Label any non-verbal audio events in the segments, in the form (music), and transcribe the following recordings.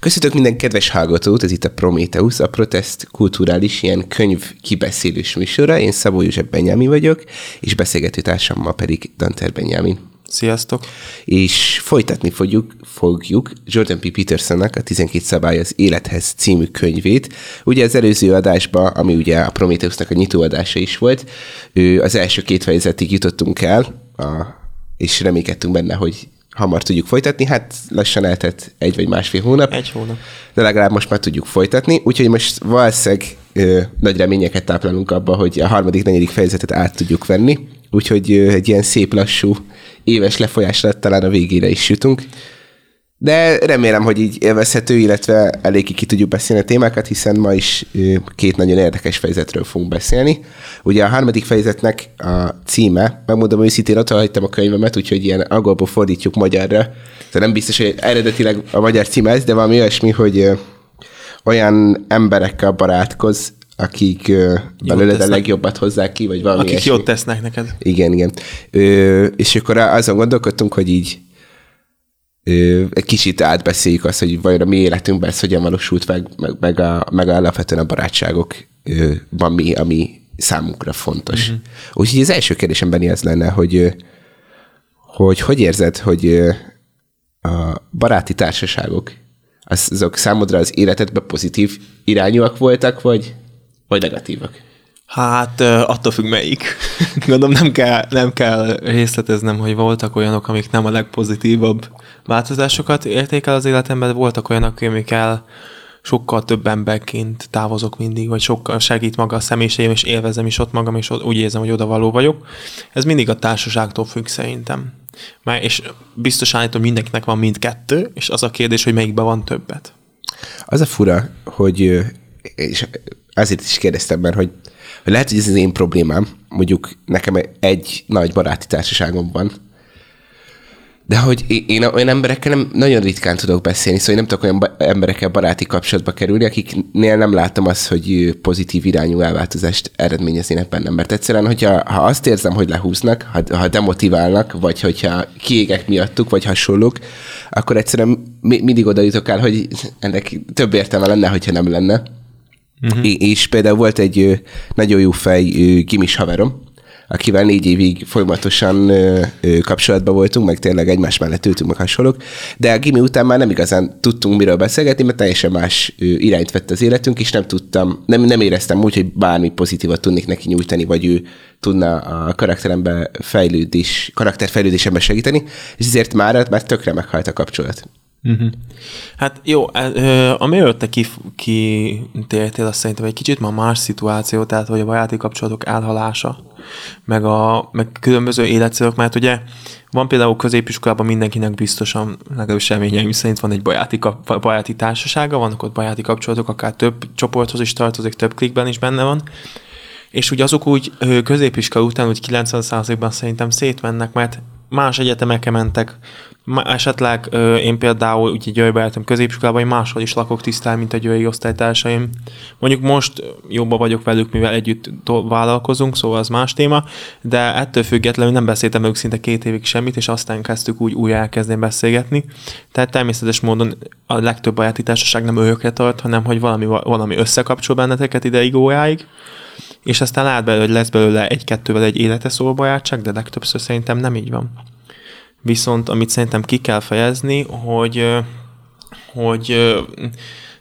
Köszöntök minden kedves hallgatót, ez itt a Prometheus, a Protest kulturális ilyen könyv kibeszélős műsora. Én Szabó József Benyámi vagyok, és beszélgető társammal pedig Danter Benyámin. Sziasztok! És folytatni fogjuk, fogjuk Jordan P. Petersonnak a 12 szabály az élethez című könyvét. Ugye az előző adásban, ami ugye a Prometheusnak a nyitóadása is volt, ő az első két fejezetig jutottunk el, a, és reménykedtünk benne, hogy hamar tudjuk folytatni. Hát lassan eltett egy vagy másfél hónap. Egy hónap. De legalább most már tudjuk folytatni. Úgyhogy most valószínűleg ö, nagy reményeket táplálunk abba, hogy a harmadik, negyedik fejezetet át tudjuk venni. Úgyhogy ö, egy ilyen szép lassú éves lefolyásra talán a végére is jutunk. De remélem, hogy így élvezhető, illetve eléggé ki tudjuk beszélni a témákat, hiszen ma is két nagyon érdekes fejezetről fogunk beszélni. Ugye a harmadik fejezetnek a címe, megmondom őszintén, ott hagytam a könyvemet, úgyhogy ilyen angolból fordítjuk magyarra. Tehát nem biztos, hogy eredetileg a magyar címe ez, de valami olyasmi, hogy olyan emberekkel barátkoz, akik belőled a legjobbat hozzák ki, vagy valami Akik ilyesmi. jót tesznek neked. Igen, igen. Ö, és akkor azon gondolkodtunk, hogy így egy kicsit átbeszéljük azt, hogy vajon a mi életünkben ez hogyan valósult meg, meg, meg, a, meg a alapvetően a barátságok ö, van mi, ami számunkra fontos. Uh-huh. Úgyhogy az első kérdésem Benni az lenne, hogy, hogy hogy érzed, hogy a baráti társaságok azok számodra az életedben pozitív irányúak voltak, vagy, vagy negatívak? Hát attól függ melyik. (laughs) Gondolom nem kell, nem kell részleteznem, hogy voltak olyanok, amik nem a legpozitívabb változásokat érték el az életemben, voltak olyanok, amikkel sokkal több emberként távozok mindig, vagy sokkal segít maga a személyiségem, és élvezem is ott magam, és úgy érzem, hogy odavaló vagyok. Ez mindig a társaságtól függ szerintem. Már, és biztos állítom, mindenkinek van mindkettő, és az a kérdés, hogy melyikben van többet. Az a fura, hogy, és azért is kérdeztem, mert hogy, hogy lehet, hogy ez az én problémám, mondjuk nekem egy nagy baráti társaságom van, de hogy én olyan emberekkel nem, nagyon ritkán tudok beszélni, szóval én nem tudok olyan emberekkel baráti kapcsolatba kerülni, akiknél nem látom azt, hogy pozitív irányú elváltozást eredményeznének bennem. Mert egyszerűen, hogyha ha azt érzem, hogy lehúznak, ha, ha demotiválnak, vagy hogyha kiégek miattuk, vagy hasonlók, akkor egyszerűen mindig oda jutok el, hogy ennek több értelme lenne, hogyha nem lenne. Uh-huh. És például volt egy nagyon jó fej gimis haverom, akivel négy évig folyamatosan kapcsolatban voltunk, meg tényleg egymás mellett ültünk, meg hasonlók, de a gimi után már nem igazán tudtunk miről beszélgetni, mert teljesen más irányt vett az életünk, és nem tudtam, nem, nem éreztem úgy, hogy bármi pozitívat tudnék neki nyújtani, vagy ő tudna a karakterembe fejlődés, karakterfejlődésembe segíteni, és ezért már, már tökre meghalt a kapcsolat. Uh-huh. Hát jó, amiről te kitértél, azt szerintem egy kicsit már más szituáció, tehát hogy a baráti kapcsolatok elhalása, meg, a, meg különböző életcélok, mert ugye van például középiskolában mindenkinek biztosan, legalábbis reményeim szerint van egy baráti, baráti társasága, vannak ott baráti kapcsolatok, akár több csoporthoz is tartozik, több klikben is benne van, és ugye azok úgy középiskola után úgy 90%-ban szerintem szétmennek, mert más egyetemekre mentek, esetleg ö, én például ugye Győrbe éltem középiskolában, én máshol is lakok tisztán, mint a győri osztálytársaim. Mondjuk most jobban vagyok velük, mivel együtt vállalkozunk, szóval az más téma, de ettől függetlenül nem beszéltem velük szinte két évig semmit, és aztán kezdtük úgy újra elkezdeni beszélgetni. Tehát természetes módon a legtöbb baráti társaság nem örökre tart, hanem hogy valami, valami összekapcsol benneteket ideig óráig, és aztán lát belőle, hogy lesz belőle egy-kettővel egy élete szóló barátság, de legtöbbször szerintem nem így van. Viszont amit szerintem ki kell fejezni, hogy, hogy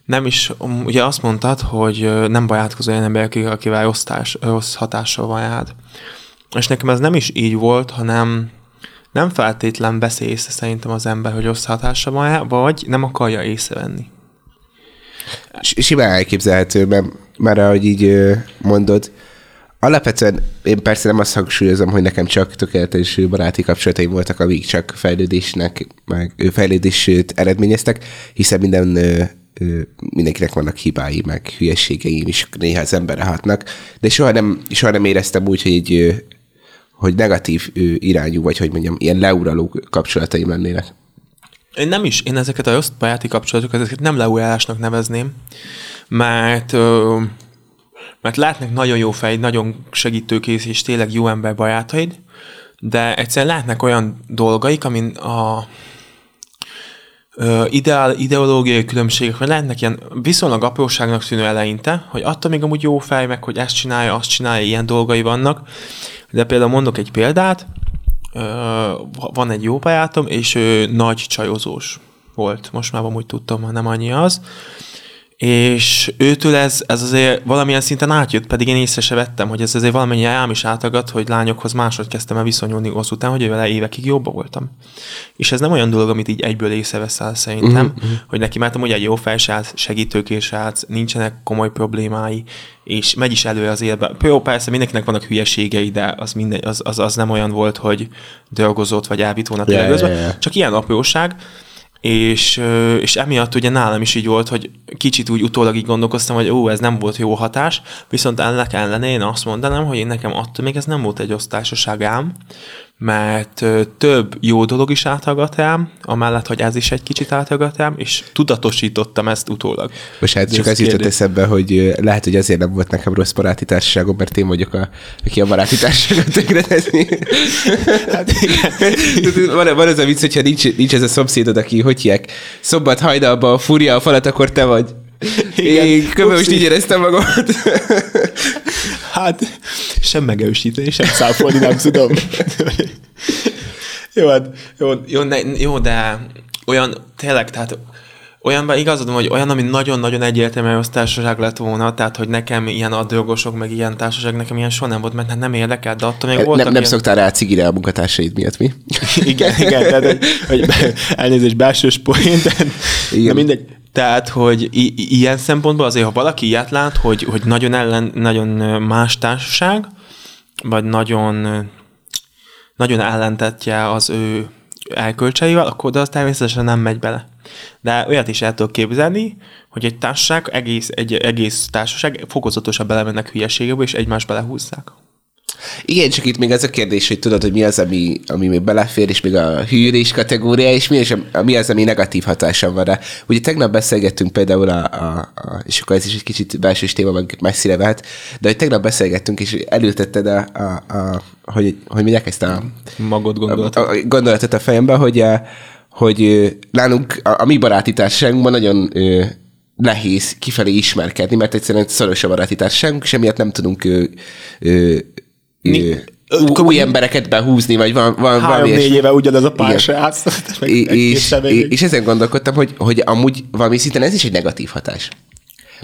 nem is, ugye azt mondtad, hogy nem barátkozol olyan ember, akivel rossz, társ, rossz hatással van rád. És nekem ez nem is így volt, hanem nem feltétlen veszi észre szerintem az ember, hogy rossz hatással van vagy nem akarja észrevenni. Simán elképzelhető, mert, mert ahogy így mondod, Alapvetően én persze nem azt hangsúlyozom, hogy nekem csak tökéletes baráti kapcsolataim voltak, amik csak fejlődésnek, meg fejlődését eredményeztek, hiszen minden mindenkinek vannak hibái, meg hülyességeim is néha az emberre hatnak, de soha nem, soha nem éreztem úgy, hogy egy hogy negatív irányú, vagy hogy mondjam, ilyen leuraló kapcsolataim lennének. Én nem is, én ezeket a rossz baráti kapcsolatokat, ezeket nem leurálásnak nevezném, mert mert látnak nagyon jó fej, nagyon segítőkész és tényleg jó ember barátaid, de egyszerűen látnak olyan dolgaik, amin a ö, ideál, ideológiai különbségek, vagy lehetnek ilyen viszonylag apróságnak tűnő eleinte, hogy attól még amúgy jó fej, meg hogy ezt csinálja, azt csinálja, ilyen dolgai vannak. De például mondok egy példát, ö, van egy jó barátom, és ő nagy csajozós volt. Most már amúgy tudtam, ha nem annyi az és őtől ez, ez azért valamilyen szinten átjött, pedig én észre se vettem, hogy ez azért valamennyire ám is átagad, hogy lányokhoz máshogy kezdtem el viszonyulni azután, hogy vele évekig jobban voltam. És ez nem olyan dolog, amit így egyből észreveszel szerintem, uh-huh. hogy neki már hogy egy jó felsrác, segítőkés srác, nincsenek komoly problémái, és megy is elő az életbe. Jó, persze mindenkinek vannak hülyeségei, de az, minden, az, az, az nem olyan volt, hogy dolgozott vagy elvitt volna yeah, yeah, yeah. csak ilyen apróság és, és emiatt ugye nálam is így volt, hogy kicsit úgy utólag így gondolkoztam, hogy ó, ez nem volt jó hatás, viszont ennek ellenére én azt mondanám, hogy én nekem attól még ez nem volt egy osztársaságám, mert több jó dolog is áthagadt rám, amellett, hogy ez is egy kicsit áthagadt rám, és tudatosítottam ezt utólag. Most hát csak az jutott eszembe, hogy lehet, hogy azért nem volt nekem rossz baráti társaságom, mert én vagyok, a, aki a baráti társaságot tönkretezni. (laughs) hát igen. van, van az a vicc, hogyha nincs, nincs ez a szomszédod, aki, hogy hiek, szombat hajnalban fúrja a falat, akkor te vagy. Igen, én kb. most így éreztem magamat. (laughs) Hát, sem megerősíteni, sem száfolni nem tudom. jó, hát, jó, jó, ne, jó, de olyan, tényleg, tehát olyanban igazadom, hogy olyan, ami nagyon-nagyon egyértelmű osztársaság lett volna, tehát hogy nekem ilyen adrogosok, meg ilyen társaság, nekem ilyen soha nem volt, mert hát nem érdekel, de attól még voltam Nem, nem ilyen... szoktál rá cigire a munkatársaid miatt, mi? igen, igen, tehát hogy, hogy elnézést belsős poén, de, igen. de mindegy. Tehát, hogy i- ilyen szempontból azért, ha valaki ilyet lát, hogy, hogy nagyon, ellen, nagyon más társaság, vagy nagyon, nagyon ellentetje az ő elkölcseivel, akkor az természetesen nem megy bele. De olyat is el tudok képzelni, hogy egy társaság, egész, egy egész társaság fokozatosan belemennek hülyeségebe, és egymást belehúzzák. Igen, csak itt még az a kérdés, hogy tudod, hogy mi az, ami, ami még belefér, és még a hűrés kategória, és mi, és a, mi az, ami negatív hatása van rá. Ugye tegnap beszélgettünk például, a, a, a, és akkor ez is egy kicsit belső téma, meg messzire vehet, de hogy tegnap beszélgettünk, és elültetted a, a, a hogy, hogy mondják ezt a... Magad gondolatot. A, a gondolatot a fejembe, hogy, a, hogy nálunk, a, a mi baráti társaságunkban nagyon nehéz kifelé ismerkedni, mert egyszerűen szoros a baráti társaságunk, és emiatt nem tudunk ö, ö? Új, embereket behúzni, vagy van, van Három-négy éve ugyanaz a pár srác. És, és, és ezen gondolkodtam, hogy, hogy amúgy valami szinten ez is egy negatív hatás.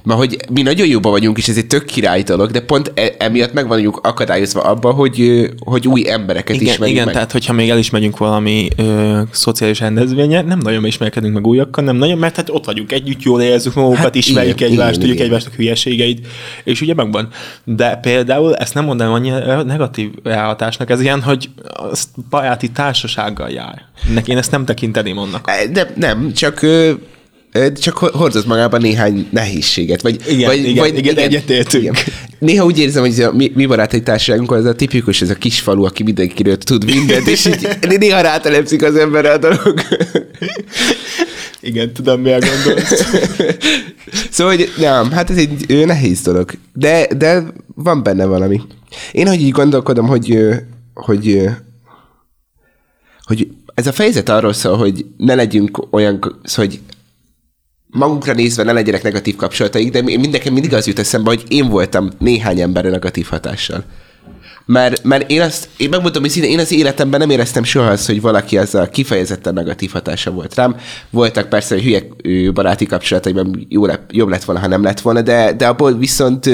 Mert hogy mi nagyon jóban vagyunk, és ez egy tök király dolog, de pont e- emiatt meg vagyunk akadályozva abban, hogy, hogy új embereket igen, ismerjünk Igen, meg. tehát hogyha még el is megyünk valami ö, szociális rendezvénye, nem nagyon ismerkedünk meg újakkal, nem nagyon, mert hát ott vagyunk együtt, jól érezzük magunkat, hát ismerjük igen, egymást, igen, tudjuk igen. egymásnak hülyeségeit, és ugye megvan. De például ezt nem mondanám annyi negatív ráhatásnak, ez ilyen, hogy azt baráti társasággal jár. Én ezt nem tekinteném annak. De nem, csak csak hordoz magában néhány nehézséget. Vagy, igen, vagy, igen, vagy, igen, igen, egyetértünk. Igen. Néha úgy érzem, hogy a mi, mi barátai társaságunk az a tipikus, ez a kis falu, aki mindenkiről tud mindent, és így néha rátelepszik az emberre a dolog. Igen, tudom, mi a gondolsz. szóval, hogy nem, hát ez egy nehéz dolog. De, de van benne valami. Én, hogy így gondolkodom, hogy, hogy, hogy ez a fejezet arról szól, hogy ne legyünk olyan, hogy magunkra nézve ne legyenek negatív kapcsolataik, de mindenki mindig az jut eszembe, hogy én voltam néhány emberre negatív hatással. Mert, mert én azt, én megmondom, hogy én az életemben nem éreztem soha azt, hogy valaki a kifejezetten negatív hatása volt rám. Voltak persze, hülye baráti kapcsolataimban jó, jobb lett volna, ha nem lett volna, de, de abból viszont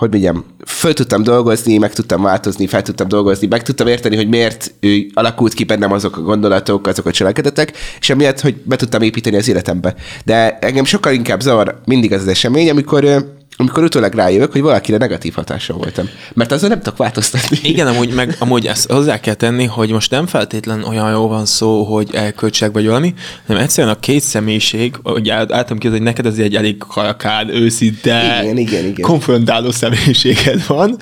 hogy mondjam, föl tudtam dolgozni, meg tudtam változni, fel tudtam dolgozni, meg tudtam érteni, hogy miért ő alakult ki bennem azok a gondolatok, azok a cselekedetek, és emiatt, hogy be tudtam építeni az életembe. De engem sokkal inkább zavar mindig az az esemény, amikor amikor utólag rájövök, hogy valakire negatív hatással voltam. Mert azon nem tudok változtatni. Igen, amúgy, meg, amúgy ezt hozzá kell tenni, hogy most nem feltétlen olyan jó van szó, hogy elköltsek vagy valami, hanem egyszerűen a két személyiség, hogy álltam ki, hogy neked ez egy elég karakán, őszinte, igen, igen, igen. konfrontáló személyiséged van,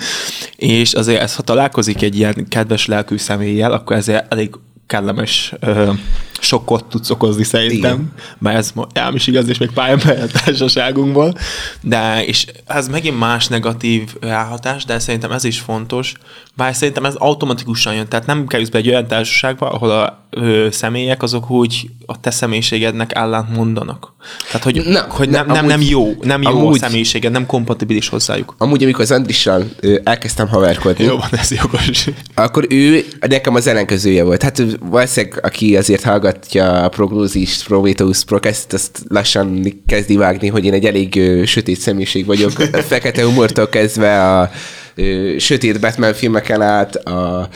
és azért ez, ha találkozik egy ilyen kedves lelkű személlyel, akkor ezért elég kellemes ö, sokkot tudsz okozni szerintem, Igen. mert ez ám is igaz, és még pályán a társaságunkból, de és ez megint más negatív ráhatás, de szerintem ez is fontos, bár szerintem ez automatikusan jön, tehát nem kerülsz be egy olyan társaságba, ahol a ö, személyek azok úgy a te személyiségednek ellent mondanak. Tehát, hogy, Na, hogy nem, nem, amúgy- nem jó, nem jó amúgy- a személyiséged, nem kompatibilis hozzájuk. Amúgy, amikor az Andrissal ö, elkezdtem haverkodni, Jó van, ez jogos. akkor ő nekem az ellenkezője volt. Hát valószínűleg, aki azért hallgatja a prognózist, Prometheus Procast, azt lassan kezdi vágni, hogy én egy elég ö, sötét személyiség vagyok. A (laughs) fekete humortól kezdve a ö, sötét Batman filmeken át, a, a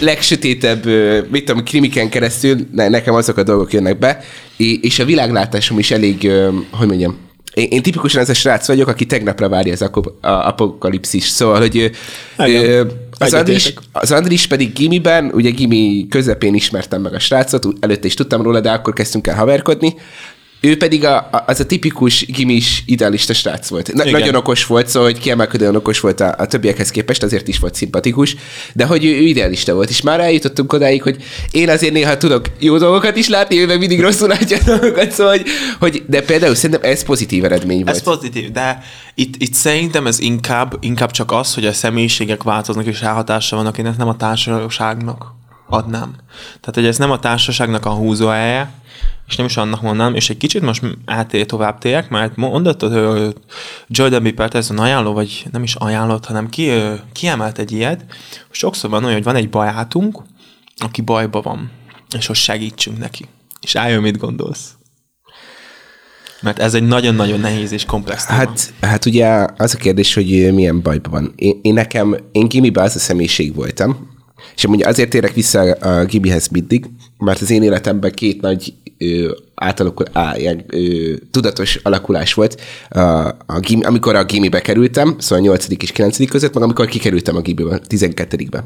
legsötétebb, ö, mit tudom, krimiken keresztül, ne, nekem azok a dolgok jönnek be, és, a világlátásom is elég, ö, hogy mondjam, én, én tipikusan ez a srác vagyok, aki tegnapra várja az apokalipszis. Szóval, hogy ö, az, Andris, az Andris pedig gimiben, ugye gimi közepén ismertem meg a srácot, előtte is tudtam róla, de akkor kezdtünk el haverkodni. Ő pedig a, az a tipikus gimis idealista srác volt. Na, Igen. nagyon okos volt, szóval hogy kiemelkedően okos volt a, a többiekhez képest, azért is volt szimpatikus, de hogy ő, ő idealista volt. És már eljutottunk odáig, hogy én azért néha tudok jó dolgokat is látni, ő meg mindig rosszul látja dolgokat, szóval, hogy, hogy de például szerintem ez pozitív eredmény volt. Ez pozitív, de itt, itt szerintem ez inkább, inkább csak az, hogy a személyiségek változnak és ráhatása vannak, én ezt nem a társaságnak adnám. Tehát, hogy ez nem a társaságnak a húzóhelye, és nem is annak mondanám, és egy kicsit most átér tovább térek, mert mondott hogy Jordan B. Peterson ajánló, vagy nem is ajánlott, hanem ki, kiemelt egy ilyet, sokszor van olyan, hogy van egy barátunk, aki bajba van, és hogy segítsünk neki. És álljon, mit gondolsz. Mert ez egy nagyon-nagyon nehéz és komplex téma. Hát, hát ugye az a kérdés, hogy milyen bajban van. Én, én nekem, én gimiben az a személyiség voltam, és amúgy azért térek vissza a gimihez mindig, mert az én életemben két nagy ö, átalakul, á, ilyen, ö, tudatos alakulás volt, a, a gimi, amikor a gimibe kerültem, szóval 8. és 9. között, meg amikor kikerültem a gimibe, 12-be.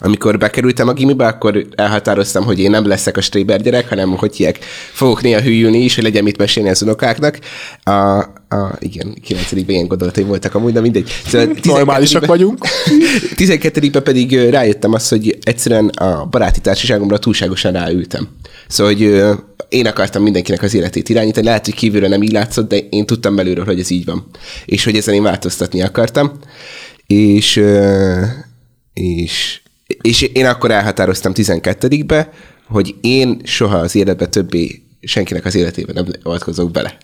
Amikor bekerültem a gimibe, akkor elhatároztam, hogy én nem leszek a stréber gyerek, hanem hogy hívják, fogok néha hűlni is, hogy legyen mit mesélni az unokáknak. A, a, igen, 9 ilyen gondolataim voltak amúgy, de mindegy. Szóval (laughs) Normálisak 12-ben vagyunk. (laughs) 12 pedig rájöttem azt, hogy egyszerűen a baráti társaságomra túlságosan ráültem. Szóval, hogy én akartam mindenkinek az életét irányítani, lehet, hogy kívülről nem így látszott, de én tudtam belülről, hogy ez így van. És hogy ezen én változtatni akartam. És, és, és én akkor elhatároztam 12-be, hogy én soha az életbe többé senkinek az életében nem avatkozok bele.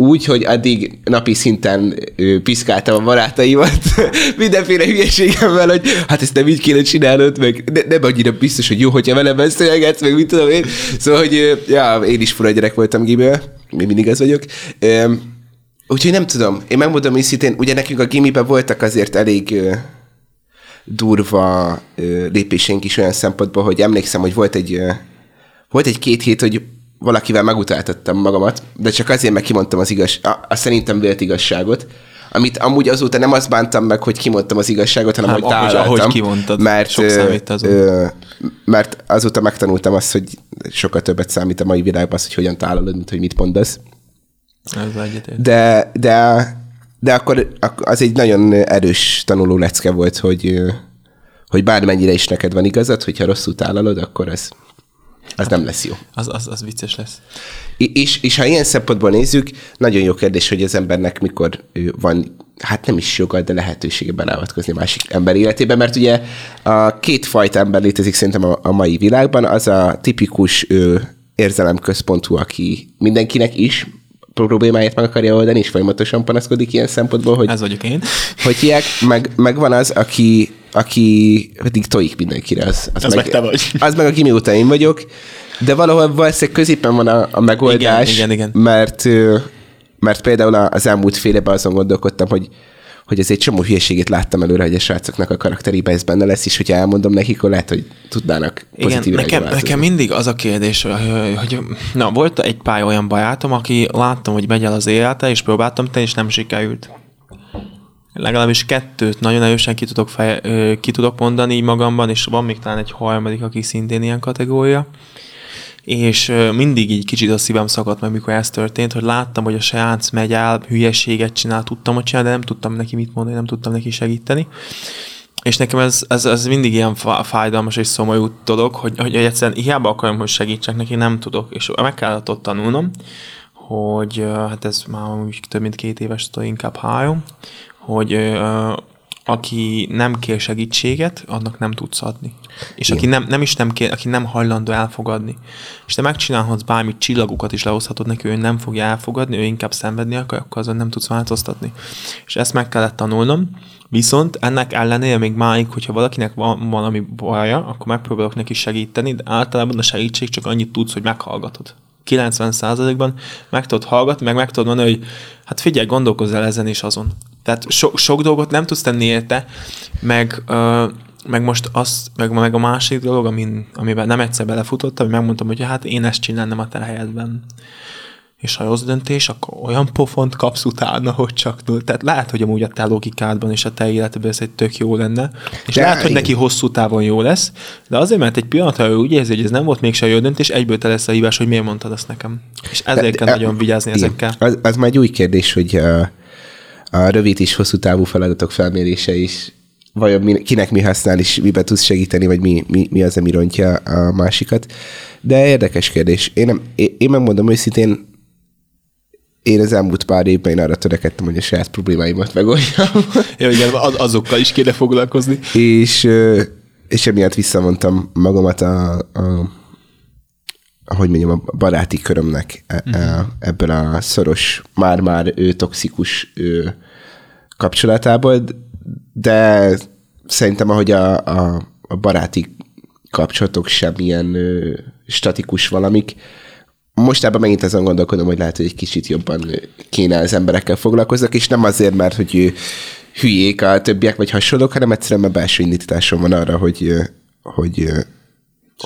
Úgy, hogy addig napi szinten piszkáltam a barátaimat (laughs) mindenféle hülyeségemmel, hogy hát ezt nem így kéne csinálnod, meg ne, nem annyira biztos, hogy jó, hogyha velem beszélgetsz, meg mit tudom én. Szóval, hogy ja, én is fura gyerek voltam gimiből, még mindig az vagyok. Úgyhogy nem tudom, én megmondom őszintén, ugye nekünk a gimiben voltak azért elég durva ö, lépéseink is olyan szempontból, hogy emlékszem, hogy volt egy, volt egy két hét, hogy valakivel megutáltattam magamat, de csak azért, mert kimondtam az igaz, a, a szerintem vélt igazságot, amit amúgy azóta nem azt bántam meg, hogy kimondtam az igazságot, hanem Nem, hogy ahogy- ahogy kimondtad. mert, Sok számít azon. ö, mert azóta megtanultam azt, hogy sokkal többet számít a mai világban az, hogy hogyan tálalod, mint hogy mit mondasz. De, de, de akkor ak- az egy nagyon erős tanuló lecke volt, hogy, hogy bármennyire is neked van igazad, hogyha rosszul tálalod, akkor ez, az nem lesz jó. Az, az, az vicces lesz. És, és ha ilyen szempontból nézzük, nagyon jó kérdés, hogy az embernek mikor van, hát nem is joga, de lehetősége beleavatkozni másik ember életébe, mert ugye a két fajta ember létezik szerintem a, a mai világban, az a tipikus ö, érzelemközpontú, aki mindenkinek is problémáját meg akarja oldani, és folyamatosan panaszkodik ilyen szempontból, hogy Ez vagyok én. hogy hívják, meg, meg van az, aki, aki pedig tojik mindenkire. Az, Az meg te vagy. Az meg a gimi után én vagyok, de valahol valószínűleg középen van a, a megoldás, Igen, igen, igen. Mert, mert például az elmúlt fél évben azon gondolkodtam, hogy hogy egy csomó hülyeségét láttam előre, hogy a srácoknak a karakterében ez benne lesz, és hogyha elmondom nekik, akkor lehet, hogy tudnának Igen, pozitív irányba nekem, változni. nekem mindig az a kérdés, hogy, hogy na, volt egy pár olyan barátom, aki láttam, hogy megy el az élete, és próbáltam tenni, és nem sikerült. Legalábbis kettőt nagyon erősen ki tudok, fej, ki tudok mondani magamban, és van még talán egy harmadik, aki szintén ilyen kategória. És mindig így kicsit a szívem szakadt meg, mikor ez történt, hogy láttam, hogy a srác megy el, hülyeséget csinál, tudtam, hogy csinál, de nem tudtam neki mit mondani, nem tudtam neki segíteni. és nekem ez, ez, ez mindig ilyen fájdalmas és szomorú dolog, hogy, hogy egyszerűen hiába akarom, hogy segítsek neki, nem tudok, és meg kellett ott tanulnom, hogy hát ez már úgy több mint két éves, inkább három, hogy aki nem kér segítséget, annak nem tudsz adni. És aki nem, nem is nem kér, aki nem hajlandó elfogadni. És te megcsinálhatsz bármit, csillagokat is lehozhatod neki, ő nem fogja elfogadni, ő inkább szenvedni akar, akkor azon nem tudsz változtatni. És ezt meg kellett tanulnom, viszont ennek ellenére még máig, hogyha valakinek van valami baja, akkor megpróbálok neki segíteni, de általában a segítség csak annyit tudsz, hogy meghallgatod. 90%-ban meg tudod hallgatni, meg meg tudod mondani, hogy hát figyelj, gondolkozz el ezen is azon. Tehát so, sok dolgot nem tudsz tenni érte, meg, uh, meg most azt, meg, meg a másik dolog, amin, amiben nem egyszer belefutottam, hogy megmondtam, hogy hát én ezt csinálnám a te helyedben és ha rossz döntés, akkor olyan pofont kapsz utána, hogy csak null. Tehát lehet, hogy amúgy a te logikádban és a te életedben ez egy tök jó lenne, és de lehet, hogy neki hosszú távon jó lesz, de azért, mert egy pillanatra ő úgy érzi, hogy ez nem volt mégsem jó döntés, egyből te lesz a hívás, hogy miért mondtad azt nekem. És ezért de, kell de, nagyon vigyázni igen. ezekkel. Az, az már egy új kérdés, hogy a, a rövid és hosszú távú feladatok felmérése is vajon mi, kinek mi használ, és miben tudsz segíteni, vagy mi, mi, mi az, ami rontja a másikat. De érdekes kérdés. Én, nem, én, én megmondom őszintén, én az elmúlt pár évben én arra törekedtem, hogy a saját problémáimat megoldjam. (laughs) ja, igen, azokkal is kéne foglalkozni. És, és emiatt visszamondtam magamat a, a hogy mondjam, a baráti körömnek uh-huh. ebből a szoros, már-már ő toxikus ő, kapcsolatából, de szerintem ahogy a, a, a baráti kapcsolatok sem ilyen ö, statikus valamik, mostában megint azon gondolkodom, hogy lehet, hogy egy kicsit jobban kéne az emberekkel foglalkoznak, és nem azért, mert hogy ő hülyék a többiek, vagy hasonlók, hanem egyszerűen mert belső indításom van arra, hogy, hogy,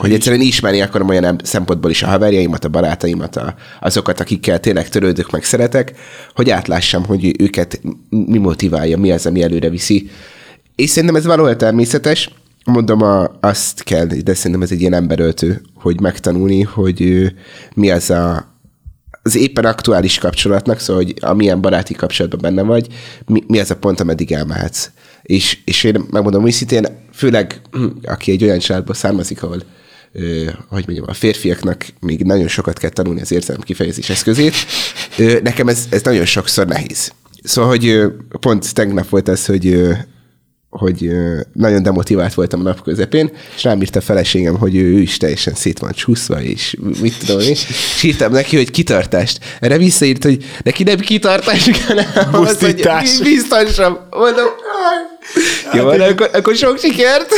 hogy egyszerűen ismerni akarom olyan szempontból is a haverjaimat, a barátaimat, a, azokat, akikkel tényleg törődök, meg szeretek, hogy átlássam, hogy őket mi motiválja, mi az, ami előre viszi. És szerintem ez valahol természetes, mondom, a, azt kell, de szerintem ez egy ilyen emberöltő, hogy megtanulni, hogy mi az a, az éppen aktuális kapcsolatnak, szóval, hogy amilyen baráti kapcsolatban benne vagy, mi, mi az a pont, ameddig elmehetsz. És, és én megmondom őszintén, főleg aki egy olyan családból származik, ahol hogy mondjam, a férfiaknak még nagyon sokat kell tanulni az érzelem kifejezés eszközét, nekem ez, ez nagyon sokszor nehéz. Szóval, hogy pont tegnap volt ez, hogy hogy nagyon demotivált voltam a nap közepén, és rám írt a feleségem, hogy ő, ő is teljesen szét van csúszva, és mit tudom én, és írtam neki, hogy kitartást. Erre visszaírt, hogy neki nem kitartás kell, Busztítás. hogy biztosabb. Mondom, jó, hát, akkor, akkor sok sikert.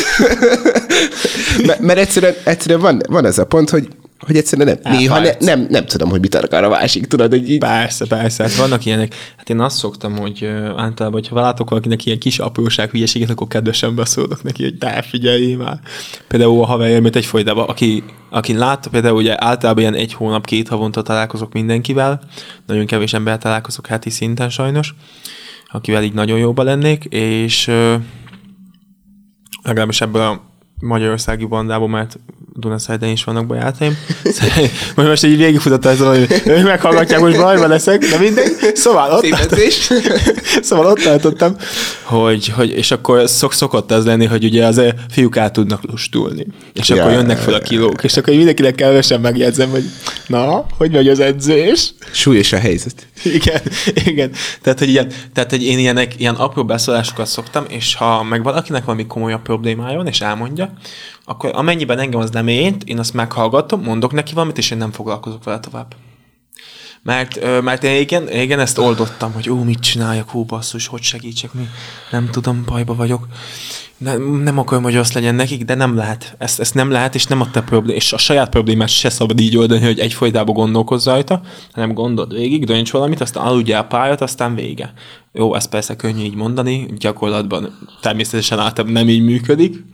(laughs) mert egyszerűen, egyszerűen van, van ez a pont, hogy hogy egyszerűen nem, Elfájt. néha ne, nem, nem tudom, hogy mit akar a másik, tudod, hogy így... Persze, persze, hát vannak ilyenek. Hát én azt szoktam, hogy általában, hogyha látok valakinek ilyen kis apróság hülyeséget, akkor kedvesen beszólok neki, hogy te figyelj már. Például a haverjaimat egy folytában, aki, aki látta, például ugye általában ilyen egy hónap, két havonta találkozok mindenkivel, nagyon kevés ember találkozok heti szinten sajnos, akivel így nagyon jóba lennék, és legalábbis ebből a magyarországi bandából, mert Dunaszajden is vannak bajátaim. (laughs) Majd most így végigfutott ez, hogy ők meghallgatják, most bajban leszek, de mindegy. Szóval ott, (laughs) szóval ott tartottam, hogy, hogy, és akkor szok, szokott az lenni, hogy ugye az fiúk át tudnak lustulni. És ja, akkor jönnek fel a kilók. És akkor mindenkinek kevesen megjegyzem, hogy na, hogy megy az edzés? Súlyos a helyzet. Igen, igen. Tehát, hogy, ilyen, tehát, hogy én ilyenek, ilyen apró beszólásokat szoktam, és ha meg valakinek valami komolyabb problémája van, és elmondja, akkor amennyiben engem az nem érint, én azt meghallgatom, mondok neki valamit, és én nem foglalkozok vele tovább. Mert, mert én igen, igen, ezt oldottam, hogy ó, mit csináljak, ó, basszus, hogy segítsek, mi nem tudom, bajba vagyok. Nem, nem akarom, hogy azt legyen nekik, de nem lehet. Ezt, ezt nem lehet, és nem a te problém, és a saját problémát se szabad így oldani, hogy egyfolytában gondolkozz rajta, hanem gondold végig, dönts valamit, aztán aludjál pályát, aztán vége. Jó, ez persze könnyű így mondani, gyakorlatban természetesen általában nem így működik,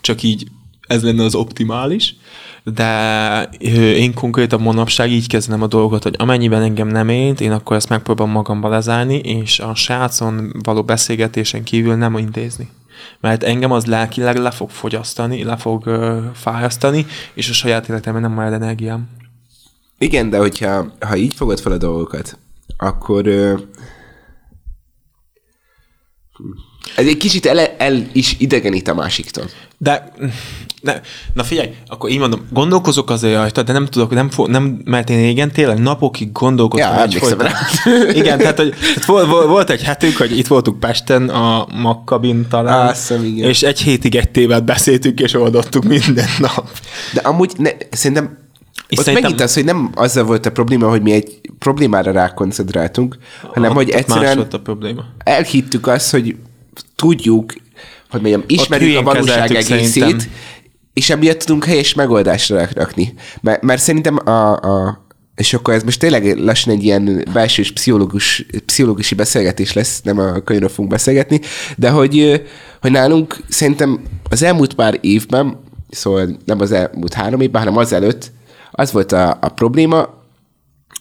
csak így ez lenne az optimális, de én konkrétan manapság így kezdem a dolgot, hogy amennyiben engem nem érint, én akkor ezt megpróbálom magamba lezárni, és a srácon való beszélgetésen kívül nem intézni. Mert engem az lelkileg le fog fogyasztani, le fog uh, fájasztani, és a saját életemben nem marad energiám. Igen, de hogyha ha így fogod fel a dolgokat, akkor uh, Ez egy kicsit el, el is idegenít a másiktól. De, ne, na figyelj, akkor így mondom, gondolkozok azért rajta, de nem tudok, nem, fo- nem mert én régen tényleg napokig gondolkodtam. Ja. (laughs) Igen, tehát, hogy, tehát volt, volt, egy hetünk, hogy itt voltunk Pesten, a Makkabin talán, Á, szem, igen. és egy hétig egy tévet beszéltünk, és oldottuk minden nap. De amúgy ne, szerintem És ott szerintem- megint az, hogy nem azzal volt a probléma, hogy mi egy problémára rákoncentráltunk, hanem hogy Ott Más egyszerűen a probléma. elhittük azt, hogy tudjuk, hogy mondjam, ismerjük a valóság egészét, szerintem. és emiatt tudunk helyes megoldásra rak- rakni. Mert, mert szerintem a, a és akkor ez most tényleg lassan egy ilyen belső pszichológus, pszichológusi beszélgetés lesz, nem a könyvről fogunk beszélgetni, de hogy, hogy nálunk szerintem az elmúlt pár évben, szóval nem az elmúlt három évben, hanem az előtt, az volt a, a probléma,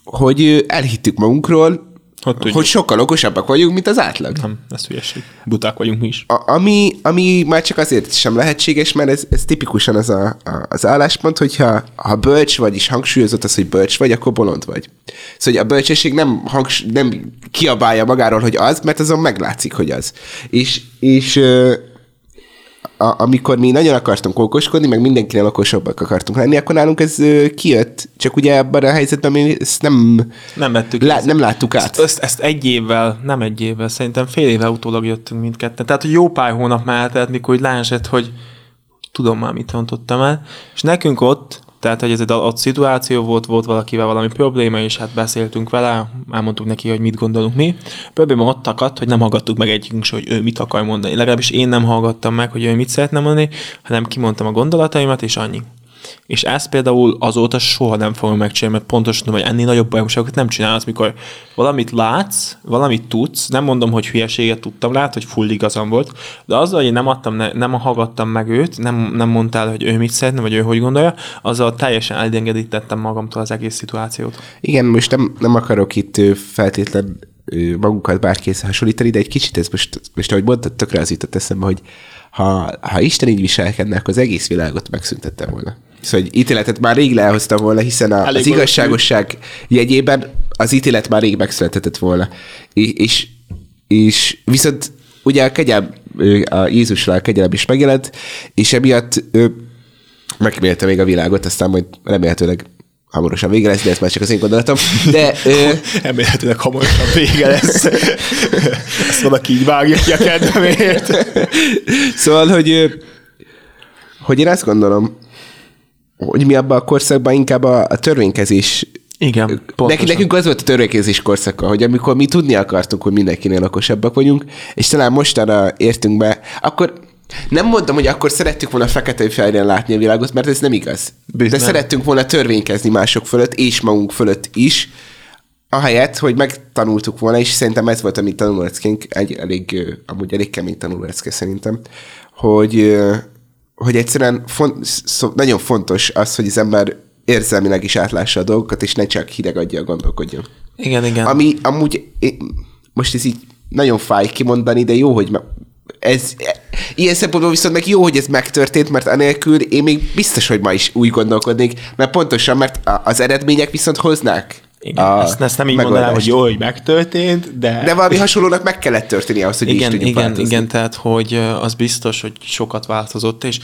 hogy elhittük magunkról, Hogy hogy, tudjuk. hogy sokkal okosabbak vagyunk, mint az átlag. Nem, ez hülyeség. Buták vagyunk mi is. A, ami, ami már csak azért sem lehetséges, mert ez, ez tipikusan az a, a, az álláspont, hogyha ha bölcs vagy, és hangsúlyozott az, hogy bölcs vagy, akkor bolond vagy. Szóval hogy a bölcsesség nem, hangs, nem kiabálja magáról, hogy az, mert azon meglátszik, hogy az. És, és a, amikor mi nagyon akartunk okoskodni, meg mindenkinél okosabbak akartunk lenni, akkor nálunk ez ö, kijött, csak ugye ebben a helyzetben mi ezt nem, Nem vettük lá, nem láttuk át. Ezt, ezt, ezt egy évvel, nem egy évvel, szerintem fél éve utólag jöttünk mindketten. Tehát, hogy jó pár hónap már eltelt, mikor úgy lásett, hogy tudom már, mit rontottam el. És nekünk ott, tehát, hogy ez egy ott szituáció volt, volt valakivel valami probléma, és hát beszéltünk vele, elmondtuk neki, hogy mit gondolunk mi. Probléma ott akadt, hogy nem hallgattuk meg egyikünk hogy ő mit akar mondani. Legalábbis én nem hallgattam meg, hogy ő mit szeretne mondani, hanem kimondtam a gondolataimat, és annyi. És ezt például azóta soha nem fogom megcsinálni, mert pontosan tudom, hogy ennél nagyobb bajomságokat nem csinálsz, mikor valamit látsz, valamit tudsz, nem mondom, hogy hülyeséget tudtam lát, hogy full igazam volt, de azzal, hogy nem adtam, ne, nem hallgattam meg őt, nem, nem mondtál, hogy ő mit szeretne, vagy ő hogy gondolja, azzal teljesen elengedítettem magamtól az egész szituációt. Igen, most nem, nem akarok itt feltétlen ö, magunkat bárkihez hasonlítani, de egy kicsit ez most, most ahogy mondtad, tökre az jutott eszembe, hogy ha, ha Isten így viselkedne, akkor az egész világot megszüntette volna. Szóval egy ítéletet már rég lehozta volna, hiszen a, az igazságosság jegyében az ítélet már rég megszületett volna. És, és, és viszont ugye a kegyelm, a Jézusra a kegyelem is megjelent, és emiatt ö, megmélte még a világot, aztán majd remélhetőleg hamarosan vége lesz, de ez már csak az én gondolatom. De ö, (laughs) Remélhetőleg hamarosan vége lesz. (laughs) Ezt valaki így vágja ki a kedvemért. (laughs) szóval, hogy, hogy én azt gondolom, hogy mi abban a korszakban inkább a, a törvénykezés Igen, Neki, pontosan. nekünk az volt a törvénykezés korszaka, hogy amikor mi tudni akartunk, hogy mindenkinél okosabbak vagyunk, és talán mostanra értünk be, akkor nem mondtam, hogy akkor szerettük volna fekete fejren látni a világot, mert ez nem igaz. Bizony. De szerettünk volna törvénykezni mások fölött, és magunk fölött is, ahelyett, hogy megtanultuk volna, és szerintem ez volt a mi tanulóleckénk, egy elég, amúgy elég kemény tanulólecke szerintem, hogy, hogy egyszerűen font, szó, nagyon fontos az, hogy az ember érzelmileg is átlássa a dolgokat, és ne csak hideg adja gondolkodjon. Igen, igen. Ami amúgy, én- most ez így nagyon fáj kimondani, de jó, hogy ez, ilyen szempontból viszont meg jó, hogy ez megtörtént, mert anélkül én még biztos, hogy ma is úgy gondolkodnék, mert pontosan, mert az eredmények viszont hoznák Igen, a ezt, ezt nem így mondanám, hogy megoldást. jó, hogy megtörtént, de... De valami hasonlónak meg kellett történni ahhoz, hogy mi is igen, tudjunk igen, változni. igen, tehát, hogy az biztos, hogy sokat változott, és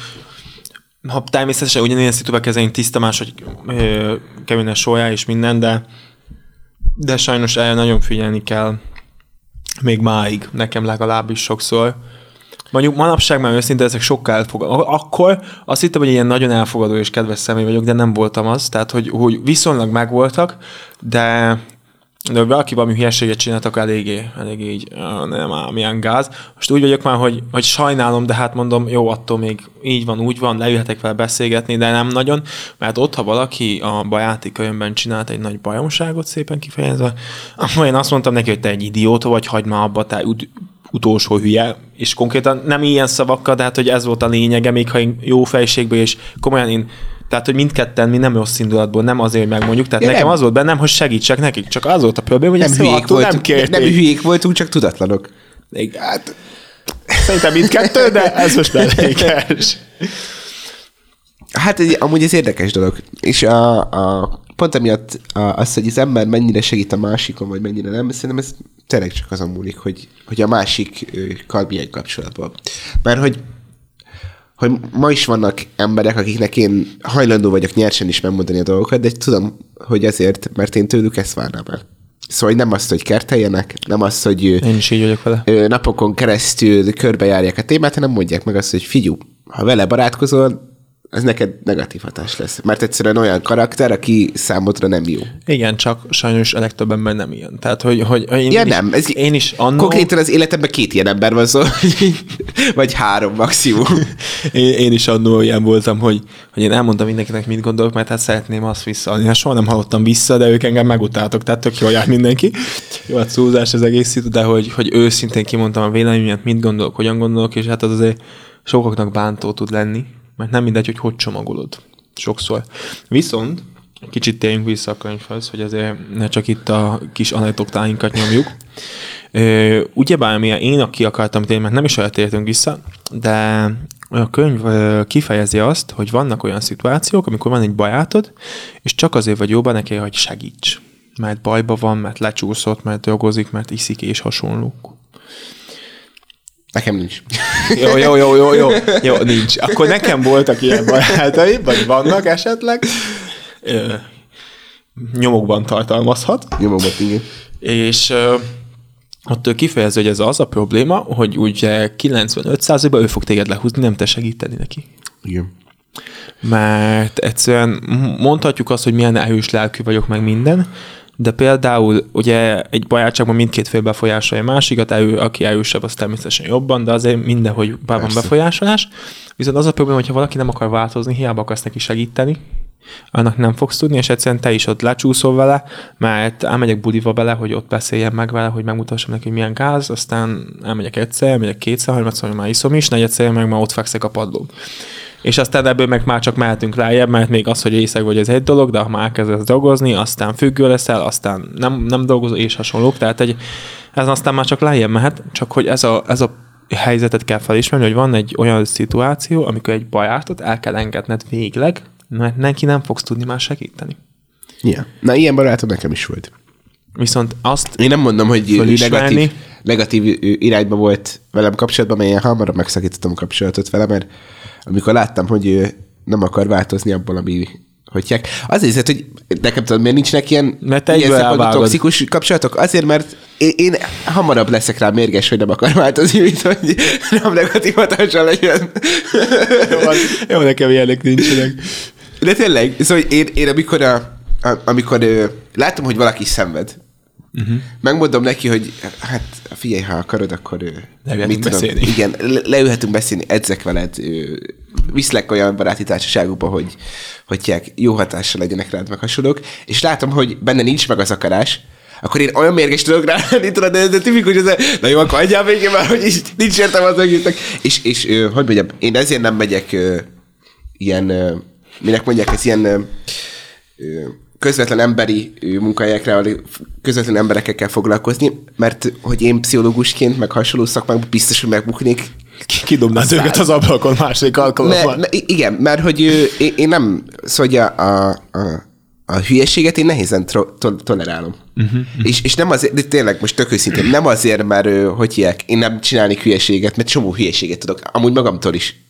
ha természetesen ugyanilyen szituba kezelünk tiszta más, hogy kerülne sorjá és minden, de de sajnos erre nagyon figyelni kell még máig, nekem legalábbis sokszor. Mondjuk manapság már őszintén ezek sokkal elfogadó. Akkor azt hittem, hogy ilyen nagyon elfogadó és kedves személy vagyok, de nem voltam az. Tehát, hogy, hogy viszonylag megvoltak, de de ha valaki valami hülyeséget csinált, akkor eléggé, eléggé így, "Ah, nem ám, milyen gáz. Most úgy vagyok már, hogy, hogy sajnálom, de hát mondom, jó, attól még így van, úgy van, leülhetek vele beszélgetni, de nem nagyon, mert ott, ha valaki a bajáti könyvben csinált egy nagy bajomságot szépen kifejezve, akkor én azt mondtam neki, hogy te egy idióta vagy, hagyd már abba, te ut- utolsó hülye, és konkrétan nem ilyen szavakkal, de hát, hogy ez volt a lényege, még ha én jó fejségből, és komolyan én tehát, hogy mindketten mi nem rossz indulatból, nem azért, hogy megmondjuk. Tehát Ja, nekem nem. az volt bennem, hogy segítsek nekik. Csak az volt a probléma, hogy nem ezt hülyék, attól volt, nem kérték. nem hülyék voltunk, csak tudatlanok. Igen, Hát, szerintem mindkettő, de ez most mellékes. Hát ez, amúgy ez érdekes dolog. És a, a, pont emiatt az, hogy az ember mennyire segít a másikon, vagy mennyire nem, szerintem ez tényleg csak azon múlik, hogy, hogy a másikkal milyen kapcsolatban. Mert hogy hogy ma is vannak emberek, akiknek én hajlandó vagyok nyersen is megmondani a dolgokat, de tudom, hogy ezért, mert én tőlük ezt várnám el. Szóval nem azt, hogy kerteljenek, nem azt, hogy Én is így vagyok vele. napokon keresztül körbejárják a témát, hanem mondják meg azt, hogy figyú, ha vele barátkozol, ez neked negatív hatás lesz. Mert egyszerűen olyan karakter, aki számodra nem jó. Igen, csak sajnos a legtöbb ember nem ilyen. Tehát, hogy, hogy én, Ja, is, nem. Ez én is annó, Konkrétan az életemben két ilyen ember van szó, (laughs) vagy három maximum. (laughs) én, én, is annó ilyen voltam, hogy, hogy én elmondtam mindenkinek, mit gondolok, mert hát szeretném azt visszaadni. Hát soha nem hallottam vissza, de ők engem megutáltak, tehát tök jól jár mindenki. Jó, hát szózás az egész itt, de hogy, hogy őszintén kimondtam a véleményemet, mit gondolok, hogyan gondolok, és hát az azért sokaknak bántó tud lenni, mert nem mindegy, hogy hogy csomagolod. Sokszor. Viszont kicsit térjünk vissza a könyvhöz, hogy azért ne csak itt a kis anekdotáinkat nyomjuk. Ugyebár mi én, aki akartam térni, mert nem is olyat vissza, de a könyv kifejezi azt, hogy vannak olyan szituációk, amikor van egy bajátod, és csak azért vagy jóban neki, hogy segíts. Mert bajba van, mert lecsúszott, mert dolgozik, mert iszik és hasonlók. Nekem nincs. (laughs) Jó, jó, jó, jó, jó, jó, nincs. Akkor nekem voltak ilyen barátaim, vagy vannak esetleg. Ö, nyomokban tartalmazhat. Nyomogott, igen. És ö, ott ő kifejezi, hogy ez az a probléma, hogy ugye 95%-ban ő fog téged lehúzni, nem te segíteni neki. Igen. Mert egyszerűen mondhatjuk azt, hogy milyen erős lelkű vagyok, meg minden, de például ugye egy barátságban mindkét fél befolyásolja a másikat, ő, aki erősebb, az természetesen jobban, de azért mindenhogy van befolyásolás. Viszont az a probléma, hogyha valaki nem akar változni, hiába akarsz neki segíteni, annak nem fogsz tudni, és egyszerűen te is ott lecsúszol vele, mert elmegyek budiba bele, hogy ott beszéljen meg vele, hogy megmutassam neki, hogy milyen gáz, aztán elmegyek egyszer, elmegyek kétszer, harmadszor, hogy már iszom is, negyedszer, meg már ott fekszek a padlón. És aztán ebből meg már csak mehetünk lejjebb, mert még az, hogy észeg vagy, ez egy dolog, de ha már elkezdesz dolgozni, aztán függő leszel, aztán nem, nem dolgozol, és hasonlók. Tehát egy, ez aztán már csak lejjebb mehet, csak hogy ez a, ez a helyzetet kell felismerni, hogy van egy olyan szituáció, amikor egy bajátot el kell engedned végleg, mert neki nem fogsz tudni már segíteni. Ja. Na, ilyen barátom nekem is volt. Viszont azt Én nem mondom, hogy negatív, negatív irányba volt velem kapcsolatban, mert én hamarabb megszakítottam a kapcsolatot vele, mert amikor láttam, hogy ő nem akar változni abból, ami hogyják. Azért, hogy nekem tudod, miért nincsenek ilyen, Mert ilyen elvágod. toxikus kapcsolatok? Azért, mert én, én, hamarabb leszek rá mérges, hogy nem akar változni, mint hogy nem negatív hatással legyen. Jó, nekem ilyenek nincsenek. De tényleg, szóval én, én amikor, a, a, amikor ö, látom, hogy valaki szenved, uh-huh. megmondom neki, hogy hát figyelj, ha akarod, akkor Leülhetünk beszélni. Igen, le, leülhetünk beszélni, edzek veled, viszlek olyan baráti társaságokba, hogy, hogyják, jó hatással legyenek rád, meg hasonlók, és látom, hogy benne nincs meg az akarás, akkor én olyan mérges tudok rá lenni, tudod, de, de tipikus, ez a, na jó, akkor adjál végén már, hogy így nincs értelme az egésznek. És, és hogy mondjam, én ezért nem megyek ilyen, minek mondják, ez ilyen közvetlen emberi munkahelyekre, közvetlen emberekkel kell foglalkozni, mert hogy én pszichológusként, meg hasonló szakmákban biztos, hogy megbuknék. Kidobnád őket az ablakon másik alkalommal. mert, igen, mert hogy én, én nem, szóval a, a, a, a hülyeséget én nehézen tro- to- tolerálom. Uh-huh, és, és nem azért, de tényleg most tök őszintén, nem azért, mert hogy hívják, én nem csinálnék hülyeséget, mert csomó hülyeséget tudok, amúgy magamtól is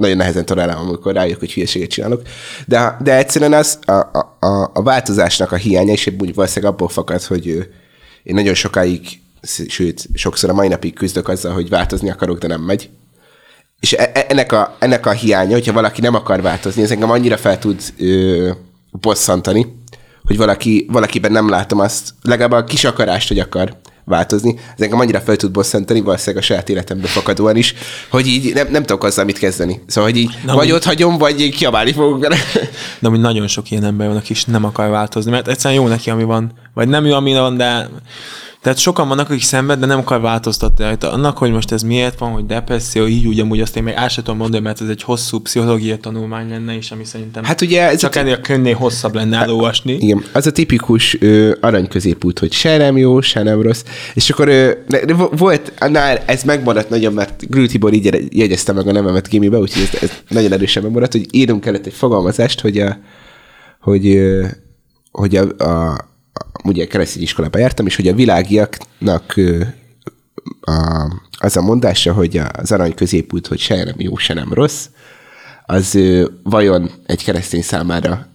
nagyon nehezen tolerálom, amikor rájövök, hogy hülyeséget csinálok. De, de egyszerűen az a, a, a, a változásnak a hiánya, és úgy valószínűleg abból fakad, hogy én nagyon sokáig, sőt, sokszor a mai napig küzdök azzal, hogy változni akarok, de nem megy. És e- e- ennek a, ennek a hiánya, hogyha valaki nem akar változni, ez engem annyira fel tud ö, bosszantani, hogy valaki, valakiben nem látom azt, legalább a kis akarást, hogy akar változni, ez engem annyira fel tud bosszantani, valószínűleg a saját életemből fakadóan is, hogy így nem, nem tudok azzal mit kezdeni. Szóval, hogy így Na, vagy mi- ott hagyom, vagy így kiabálni fogok vele. De amúgy nagyon sok ilyen ember van, aki is nem akar változni, mert egyszerűen jó neki, ami van. Vagy nem jó, ami van, de... Tehát sokan vannak, akik szenved, de nem akar változtatni rajta. Annak, hogy most ez miért van, hogy depresszió, így úgy, amúgy azt én még el sem tudom mondani, mert ez egy hosszú pszichológiai tanulmány lenne, és ami szerintem Hát ugye ez csak a, ennél könnyé hosszabb lenne elolvasni. igen, az a tipikus ö, arany középút, hogy se nem jó, se nem rossz. És akkor ö, de vo- volt, annál ez megmaradt nagyon, mert Grül Tibor így jegyezte meg a nevemet kémibe, úgyhogy ez, ez nagyon erősen megmaradt, hogy írunk kellett egy fogalmazást, hogy, a, hogy ö, hogy a, a ugye keresztény iskolába jártam, és hogy a világiaknak a, az a mondása, hogy az arany középút, hogy se nem jó, se nem rossz, az vajon egy keresztény számára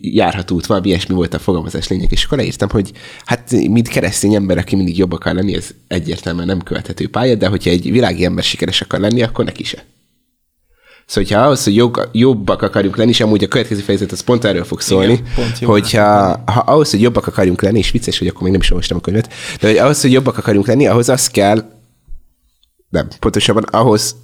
járható út, valami ilyesmi volt a fogalmazás lényeg, és akkor leírtam, hogy hát mint keresztény ember, aki mindig jobb akar lenni, ez egyértelműen nem követhető pálya, de hogyha egy világi ember sikeres akar lenni, akkor neki se. Szóval, hogyha ahhoz, hogy jobb, jobbak akarjunk lenni, és amúgy a következő fejezet az pont erről fog szólni, Igen, pont hogyha ha ahhoz, hogy jobbak akarjunk lenni, és vicces, hogy akkor még nem is olvastam a könyvet, de hogy ahhoz, hogy jobbak akarjunk lenni, ahhoz az kell, nem, pontosabban ahhoz,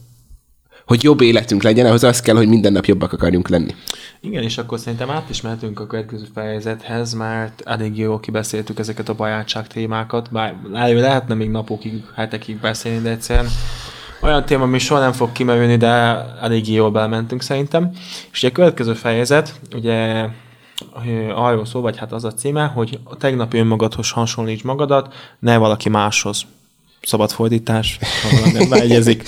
hogy jobb életünk legyen, ahhoz az kell, hogy minden nap jobbak akarjunk lenni. Igen, és akkor szerintem át is mehetünk a következő fejezethez, mert elég jól kibeszéltük ezeket a bajátság témákat, bár lehetne még napokig, hetekig beszélni, de egyszerűen olyan téma, ami soha nem fog kimerülni, de elég jól belementünk szerintem. És ugye a következő fejezet, ugye arról szól, vagy hát az a címe, hogy a tegnapi önmagadhoz hasonlíts magadat, ne valaki máshoz. Szabad fordítás, ha valami beegyezik,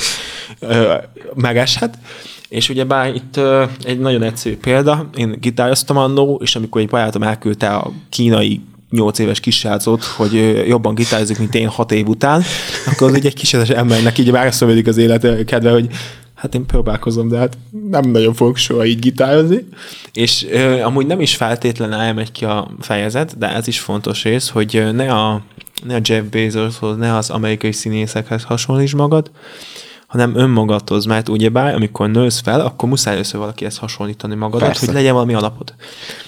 megeshet. És ugye bár itt egy nagyon egyszerű példa, én gitároztam annó, és amikor egy barátom elküldte a kínai nyolc éves kisrácot, hogy jobban gitározik, mint én hat év után, akkor az egy kisetes embernek így megszövődik az élet kedve, hogy hát én próbálkozom, de hát nem nagyon fogok soha így gitározni. És ö, amúgy nem is feltétlenül elmegy ki a fejezet, de ez is fontos rész, hogy ne a, ne a Jeff Bezoshoz, ne az amerikai színészekhez hasonlíts magad, hanem önmagadhoz, mert ugyebár, amikor nősz fel, akkor muszáj először valaki ezt hasonlítani magadat, Persze. hogy legyen valami alapod.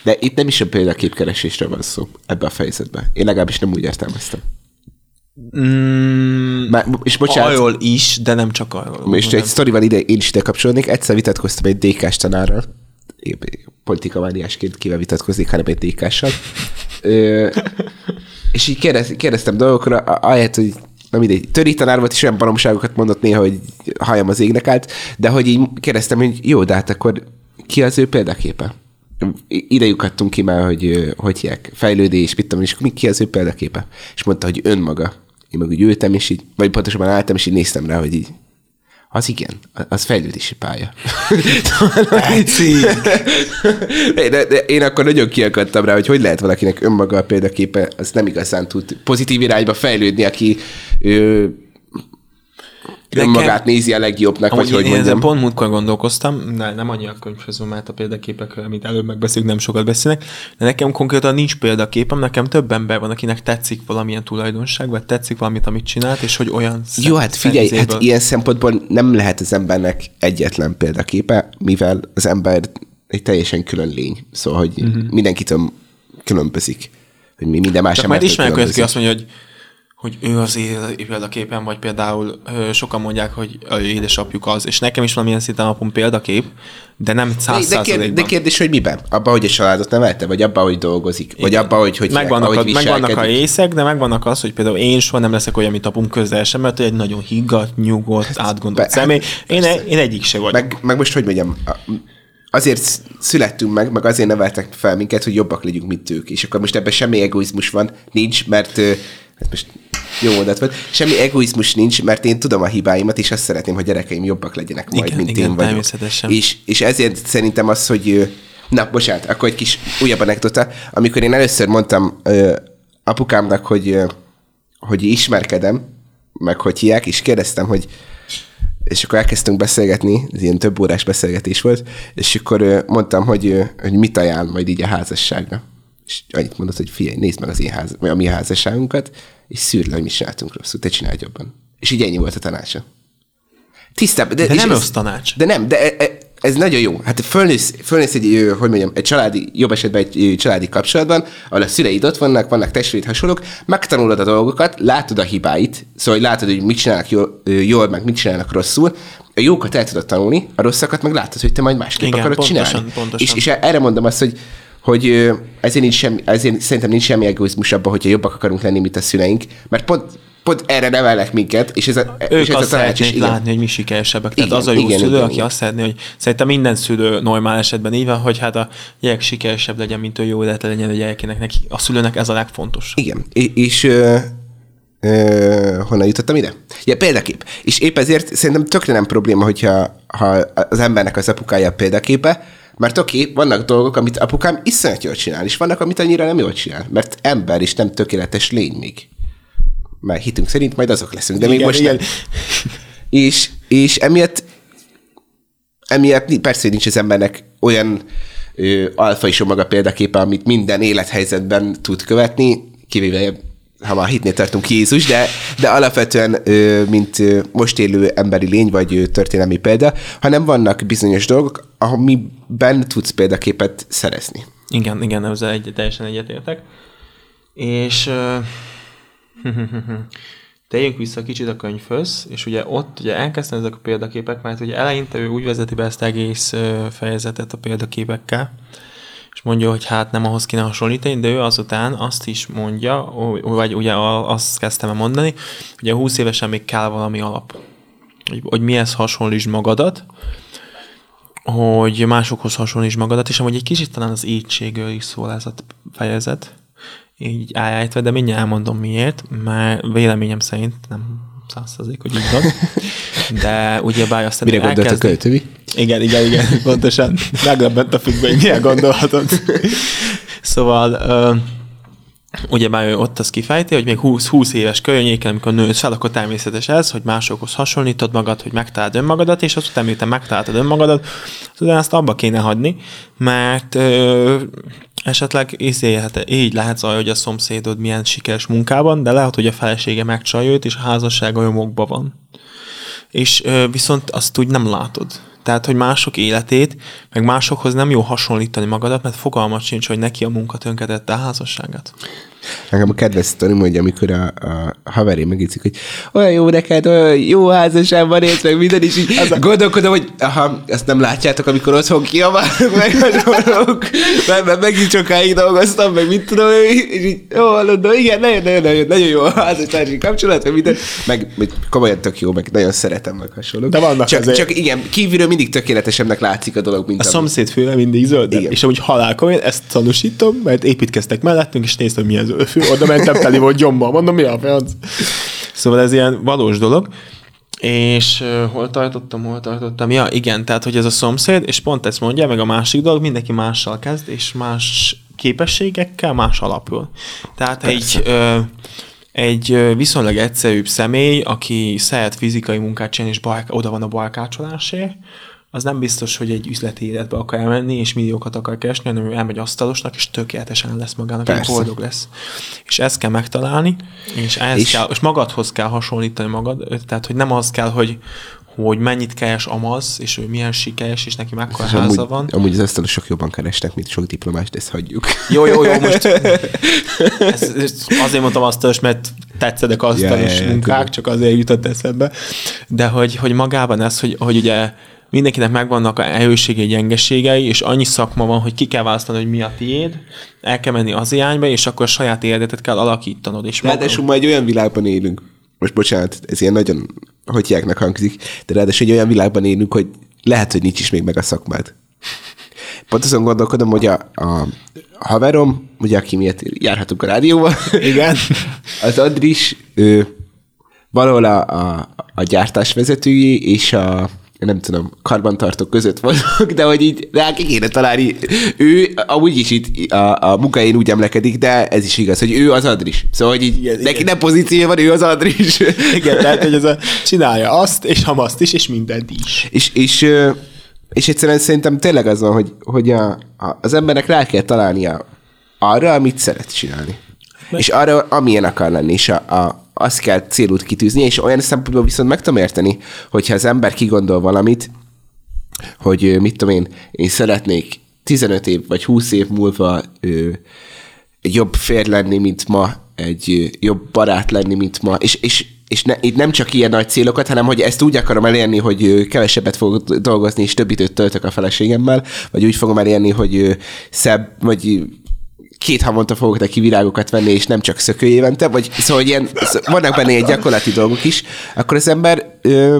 De itt nem is a példaképkeresésre van szó ebbe a fejezetben. Én legalábbis nem úgy értelmeztem. Mm, Már, és bocsánat, arról is, de nem csak arról. És egy sztorival ide, én is ide kapcsolódnék. Egyszer vitatkoztam egy DK-s tanárral, politikamániásként kivel vitatkozik, hanem egy DK-sal. és így kérdez, kérdeztem dolgokra, ahelyett, hogy na mindegy, töri tanár volt, és olyan baromságokat mondott néha, hogy hajam az égnek állt, de hogy így kérdeztem, hogy jó, de hát akkor ki az ő példaképe? Ide ki már, hogy hogy hívják, fejlődés, mit tudom, és mi ki az ő példaképe? És mondta, hogy önmaga. Én meg úgy ültem, és így, vagy pontosabban álltam, és így néztem rá, hogy így, az igen, az fejlődési pálya. de, de, én akkor nagyon kiakadtam rá, hogy hogy lehet valakinek önmaga a példaképe, az nem igazán tud pozitív irányba fejlődni, aki ő, önmagát nézi a legjobbnak, vagy hogy mondjam. Én pont múltkor gondolkoztam, de nem annyi a könyvhöz, mert a példaképek, amit előbb megbeszélünk, nem sokat beszélnek, de nekem konkrétan nincs példaképem, nekem több ember van, akinek tetszik valamilyen tulajdonság, vagy tetszik valamit, amit csinált, és hogy olyan Jó, hát figyelj, hát ilyen szempontból nem lehet az embernek egyetlen példaképe, mivel az ember egy teljesen külön lény. Szóval, hogy uh-huh. mindenkitől különbözik. Hogy mi minden más Csak majd ismerek aki azt mondja, hogy hogy ő az példaképen, vagy például ö, sokan mondják, hogy ő édesapjuk az, és nekem is valamilyen szinten napon példakép, de nem száz de, kérd, de kérdés, hogy miben? Abba, hogy a családot nevelte, vagy abba, hogy dolgozik, Igen. vagy abba, hogy hogy megvannak, ahogy a, megvannak a észek, de megvannak az, hogy például én soha nem leszek olyan, mint apum közel sem, mert egy nagyon higgadt, nyugodt, átgondolt Be, személy. Én, én egyik se vagyok. Meg, meg most hogy mondjam, azért születtünk meg, meg azért neveltek fel minket, hogy jobbak legyünk, mint ők. És akkor most ebben semmi egoizmus van, nincs, mert ez most jó mondat volt. Semmi egoizmus nincs, mert én tudom a hibáimat, és azt szeretném, hogy gyerekeim jobbak legyenek majd, igen, mint igen, én vagyok. És, és ezért szerintem az, hogy Na, bocsánat, akkor egy kis újabb anekdota. Amikor én először mondtam ö, apukámnak, hogy, ö, hogy ismerkedem, meg hogy hiák, és kérdeztem, hogy és akkor elkezdtünk beszélgetni, ez ilyen több órás beszélgetés volt, és akkor ö, mondtam, hogy, ö, hogy mit ajánl majd így a házasságra és annyit mondott, hogy figyelj, nézd meg az én ház, a mi házasságunkat, és szűrd le, hogy mi csináltunk rosszul, te csinálj jobban. És így ennyi volt a tanácsa. Tisztább. De, de nem rossz tanács. De nem, de e, e, ez nagyon jó. Hát fölnősz, fölnősz egy, hogy mondjam, egy családi, jobb esetben egy családi kapcsolatban, ahol a szüleid ott vannak, vannak testvérid hasonlók, megtanulod a dolgokat, látod a hibáit, szóval látod, hogy mit csinálnak jól, jól meg mit csinálnak rosszul, a jókat el tudod tanulni, a rosszakat meg látod, hogy te majd másképp Igen, akarod pontosan, csinálni. Pontosan. És, és erre mondom azt, hogy hogy ezért, nincs semmi, ezért szerintem nincs semmi egoizmus abban, hogyha jobbak akarunk lenni, mint a szüleink, mert pont, pont erre nevelnek minket, és ez a, ők és ez azt a tanács is, látni, hogy mi sikeresebbek. Tehát igen, az a jó igen, szülő, igen, aki igen. azt szeretné, hogy szerintem minden szülő normál esetben így van, hogy hát a gyerek sikeresebb legyen, mint ő jó élete legyen a gyerekének. Neki, a szülőnek ez a legfontosabb. Igen, és, és ö, ö, honnan jutottam ide? Ja, példakép. És épp ezért szerintem tökre nem probléma, hogyha ha az embernek az apukája a példaképe, Mert oké, okay, vannak dolgok, amit apukám iszonyat jól csinál, és vannak, amit annyira nem jól csinál. Mert ember is nem tökéletes lény még. Mert hitünk szerint majd azok leszünk, de igen, még most igen. nem. (laughs) És, és emiatt, emiatt persze, nincs az embernek olyan ö, alfa is maga példaképe, amit minden élethelyzetben tud követni, kivéve ha már hitnél tartunk Jézus, de, de alapvetően, mint most élő emberi lény, vagy történelmi példa, hanem vannak bizonyos dolgok, amiben tudsz példaképet szerezni. Igen, igen, ezzel egy, teljesen egyetértek. És (laughs) tegyünk vissza kicsit a könyvhöz, és ugye ott ugye elkezdtem ezek a példaképek, mert ugye eleinte ő úgy vezeti be ezt egész fejezetet a példaképekkel, és mondja, hogy hát nem ahhoz kéne hasonlítani, de ő azután azt is mondja, vagy ugye azt kezdtem mondani, hogy a 20 évesen még kell valami alap. Hogy, hogy mihez hasonlítsd magadat, hogy másokhoz hasonlítsd magadat, és amúgy egy kicsit talán az étségről is szól ez a fejezet, így állítva, de mindjárt elmondom miért, mert véleményem szerint nem százszerzék, hogy van. De ugye bár aztán Mire gondolt a költői? Igen, igen, igen, pontosan. Meglepett a függve, hogy milyen gondolhatod. szóval uh, bár ő ott az kifejti, hogy még 20, 20 éves környéken, amikor nősz fel, akkor természetes ez, hogy másokhoz hasonlítod magad, hogy megtaláld önmagadat, és azután, miután megtaláltad önmagadat, azután ezt abba kéne hagyni, mert uh, esetleg izélhet, így lehet hogy a szomszédod milyen sikeres munkában, de lehet, hogy a felesége megcsalja őt, és a házassága nyomokban van. És viszont azt úgy nem látod. Tehát, hogy mások életét, meg másokhoz nem jó hasonlítani magadat, mert fogalmat sincs, hogy neki a munka tönkretette a házasságát. Nekem a kedves sztori mondja, amikor a, a haveré megítszik, hogy olyan jó neked, olyan jó házasságban élsz, meg minden, is így az gondolkodom, hogy aha, ezt nem látjátok, amikor otthon kiabálok, meg hasonlók, mert, mert megint sokáig dolgoztam, meg mit tudom, és így, jó, hallod, de igen, nagyon, nagyon, nagyon, nagyon jó a házassági kapcsolat, meg minden, meg, komolyan tök jó, meg nagyon szeretem, meg hasonlók. De vannak csak, azért. csak igen, kívülről mindig tökéletesebbnek látszik a dolog, mint a szomszéd főle mindig zöld, és amúgy halálkomolyan ezt tanúsítom, mert építkeztek mellettünk, és néztem, mi az fő, oda mentem, teli volt gyomba. Mondom, mi a franc? Szóval ez ilyen valós dolog. És uh, hol tartottam, hol tartottam? Ja, igen, tehát, hogy ez a szomszéd, és pont ezt mondja, meg a másik dolog, mindenki mással kezd, és más képességekkel, más alapul. Tehát Persze. egy, uh, egy viszonylag egyszerűbb személy, aki szeret fizikai munkát csinálni, és bark, oda van a barkácsolásért, az nem biztos, hogy egy üzleti életbe akar elmenni, és milliókat akar keresni, hanem ő elmegy asztalosnak, és tökéletesen lesz magának, és boldog lesz. És ezt kell megtalálni, és, ehhez és... Kell, és magadhoz kell hasonlítani magad, tehát, hogy nem az kell, hogy, hogy mennyit keres Amaz, és ő milyen sikeres, és neki mekkora háza amúgy, van. Amúgy az asztalosok jobban keresnek, mint sok diplomás, de ezt hagyjuk. Jó, jó, jó, most (laughs) ez, ez azért mondtam asztalos, mert tetszedek asztalos ja, munkák, tudom. csak azért jutott eszembe. De hogy, hogy magában ez, hogy, hogy ugye mindenkinek megvannak a erősségei, gyengeségei, és annyi szakma van, hogy ki kell választani, hogy mi a tiéd, el kell menni az irányba, és akkor a saját életet kell alakítanod. És ráadásul ma egy olyan világban élünk, most bocsánat, ez ilyen nagyon hotyáknak hangzik, de ráadásul egy olyan világban élünk, hogy lehet, hogy nincs is még meg a szakmád. Pont azon gondolkodom, hogy a, a haverom, ugye aki miatt járhatunk a rádióba, (laughs) Igen. az Andris, ő valahol a, a, a gyártásvezetői és a nem tudom, karbantartók között vagyok, de hogy így rá ki kéne találni. Ő amúgy is itt a, a munkájén úgy emlekedik, de ez is igaz, hogy ő az Adris. Szóval, hogy így igen, neki igen. nem pozíció van, ő az Adris. Igen, tehát, hogy ez a, csinálja azt, és azt is, és mindent is. És, és, és egyszerűen szerintem tényleg az van, hogy, hogy a, a, az embernek rá kell találnia arra, amit szeret csinálni. És arra, amilyen akar lenni, és a, a, azt kell célút kitűzni, és olyan szempontból viszont meg tudom érteni, hogyha az ember kigondol valamit, hogy mit tudom én, én szeretnék 15 év vagy 20 év múlva ö, jobb fér lenni, mint ma, egy jobb barát lenni, mint ma, és, és, és ne, itt nem csak ilyen nagy célokat, hanem hogy ezt úgy akarom elérni, hogy kevesebbet fogok dolgozni, és több időt töltök a feleségemmel, vagy úgy fogom elérni, hogy szebb, vagy két havonta fogok neki virágokat venni, és nem csak szökő évente, vagy szóval ilyen, vannak benne egy gyakorlati dolgok is, akkor az ember ö,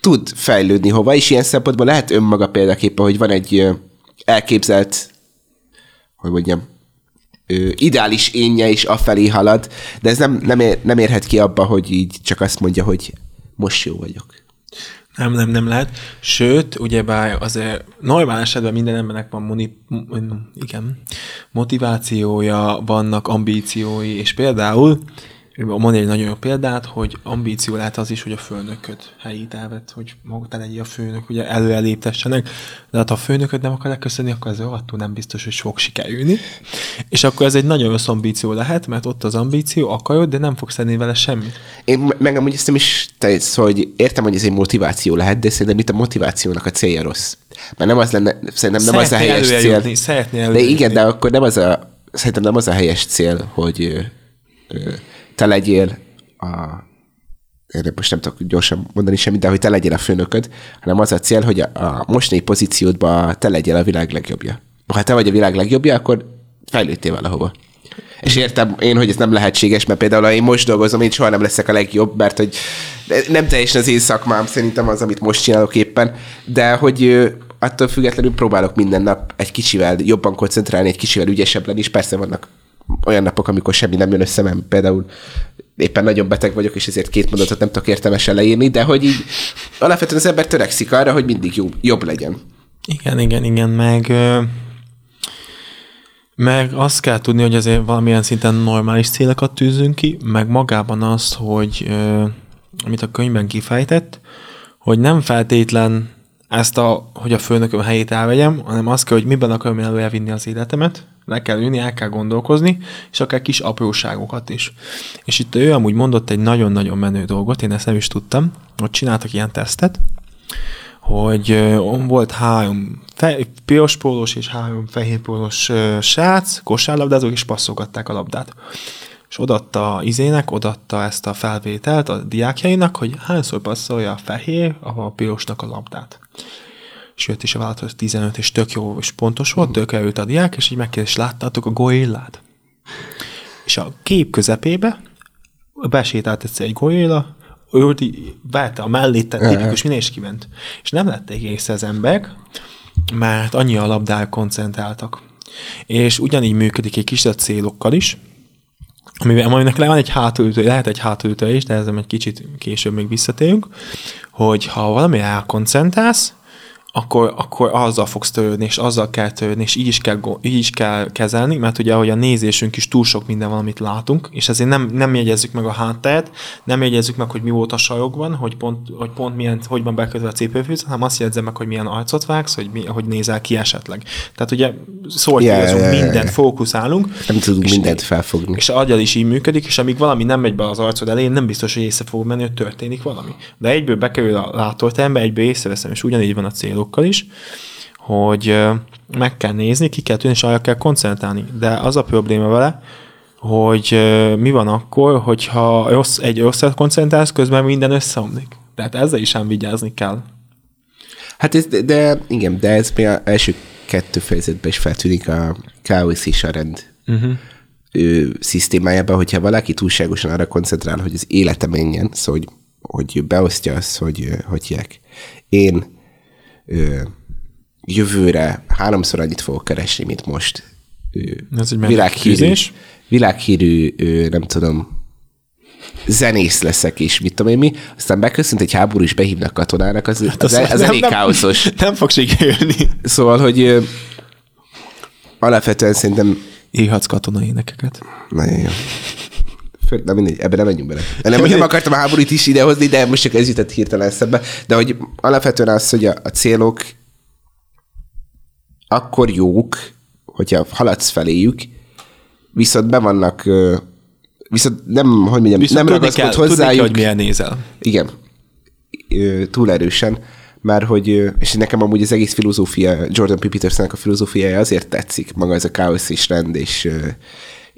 tud fejlődni hova, és ilyen szempontból lehet önmaga példaképpen, hogy van egy ö, elképzelt, hogy mondjam, ö, ideális énje is afelé halad, de ez nem, nem, ér, nem érhet ki abba, hogy így csak azt mondja, hogy most jó vagyok. Nem, nem, nem lehet. Sőt, ugyebár azért normál esetben minden embernek van moni, igen, motivációja, vannak ambíciói, és például Mondj egy nagyon jó példát, hogy ambíció lehet az is, hogy a főnököd helyét elvett, hogy maga te legyél a főnök, ugye előeléptessenek, de hát ha a főnököd nem akar leköszönni, akkor ez attól nem biztos, hogy fog sikerülni. És akkor ez egy nagyon rossz ambíció lehet, mert ott az ambíció, akarod, de nem fogsz tenni vele semmit. Én meg amúgy ezt nem is tetsz, hogy értem, hogy ez egy motiváció lehet, de szerintem itt a motivációnak a célja rossz. Mert nem az lenne, szerintem nem szeretné az a helyes cél. Szeretné de igen, de akkor nem az a, szerintem nem az a helyes cél, hogy ö, ö, te legyél a én most nem tudok gyorsan mondani semmit, de hogy te legyél a főnököd, hanem az a cél, hogy a, a mostani pozíciódban te legyél a világ legjobbja. Ha te vagy a világ legjobbja, akkor fejlődtél valahova. És értem én, hogy ez nem lehetséges, mert például ha én most dolgozom, én soha nem leszek a legjobb, mert hogy nem teljesen az én szakmám szerintem az, amit most csinálok éppen, de hogy attól függetlenül próbálok minden nap egy kicsivel jobban koncentrálni, egy kicsivel ügyesebb lenni, és persze vannak olyan napok, amikor semmi nem jön össze, mert például éppen nagyon beteg vagyok, és ezért két mondatot nem tudok értelmesen leírni, de hogy így alapvetően az ember törekszik arra, hogy mindig jobb, jobb legyen. Igen, igen, igen, meg meg azt kell tudni, hogy azért valamilyen szinten normális célokat tűzünk ki, meg magában azt, hogy amit a könyvben kifejtett, hogy nem feltétlen ezt a, hogy a főnököm helyét elvegyem, hanem azt kell, hogy miben akarom elővinni az életemet, le kell ülni, el kell gondolkozni, és akár kis apróságokat is. És itt ő amúgy mondott egy nagyon-nagyon menő dolgot, én ezt nem is tudtam, hogy csináltak ilyen tesztet, hogy volt három fe- piros pólós és három fehér pólós srác, kosárlabdázók, és passzolgatták a labdát. És odatta izének, odatta ezt a felvételt a diákjainak, hogy hányszor passzolja a fehér a pirosnak a labdát és jött is a vállalat 15, és tök jó, és pontos volt, tök előtt a diák, és így megkérdés, láttátok a goéllát? És a kép közepébe besétált egyszer egy goéla, ő vette a mellét, tehát tipikus, minden is kiment. És nem lették észre az emberek, mert annyi a labdára koncentráltak. És ugyanígy működik egy kis célokkal is, amivel aminek le van egy hátulütő, lehet egy hátulütő is, de ezzel egy kicsit később még visszatérünk, hogy ha valami elkoncentrálsz, akkor, akkor azzal fogsz törődni, és azzal kell törődni, és így is kell, így is kell kezelni, mert ugye, ahogy a nézésünk is túl sok minden valamit látunk, és ezért nem, nem jegyezzük meg a hátteret, nem jegyezzük meg, hogy mi volt a sarokban, hogy pont, hogy pont milyen, hogy van bekötve a cipőfűz, hanem azt jegyzem meg, hogy milyen arcot vágsz, hogy, mi, hogy nézel ki esetleg. Tehát ugye szortírozunk yeah, yeah, yeah. mindent, fókuszálunk. Nem tudunk mindent felfogni. És agyal is így működik, és amíg valami nem megy be az arcod elé, nem biztos, hogy észre fog menni, hogy történik valami. De egyből bekerül a látóterembe, egyből észreveszem, és ugyanígy van a célok célokkal is, hogy meg kell nézni, ki kell tűnni, és arra kell koncentrálni. De az a probléma vele, hogy mi van akkor, hogyha rossz, egy rosszat koncentrálsz, közben minden összeomlik. Tehát ezzel is ám vigyázni kell. Hát ez, de igen, de ez még az első kettő fejezetben is feltűnik a káosz és a rend uh-huh. ő, szisztémájában, hogyha valaki túlságosan arra koncentrál, hogy az élete menjen, szóval hogy, hogy beosztja azt, hogy hogy hívják. Én jövőre háromszor annyit fogok keresni, mint most. Ez egy világhírű, világhírű ö, nem tudom, zenész leszek, és mit tudom én mi, aztán beköszönt egy háború, és behívnak katonának, az, hát az, az, az nem, elég nem, káoszos. (laughs) Nem fog sikerülni. Szóval, hogy ö, alapvetően szerintem... Írhatsz katonai énekeket. Nagyon jó. Na mindegy, ebben nem menjünk bele. Nem, nem akartam a háborút is idehozni, de most csak ez jutott hirtelen eszembe. De hogy alapvetően az, hogy a, a célok akkor jók, hogyha haladsz feléjük, viszont be vannak, viszont nem, hogy mondjam, viszont nem ragaszkod hozzájuk. Tudni hogy milyen nézel. Igen, túl erősen, mert hogy, és nekem amúgy az egész filozófia, Jordan P. Petersonnek a filozófiája azért tetszik, maga ez a káosz és rend, és,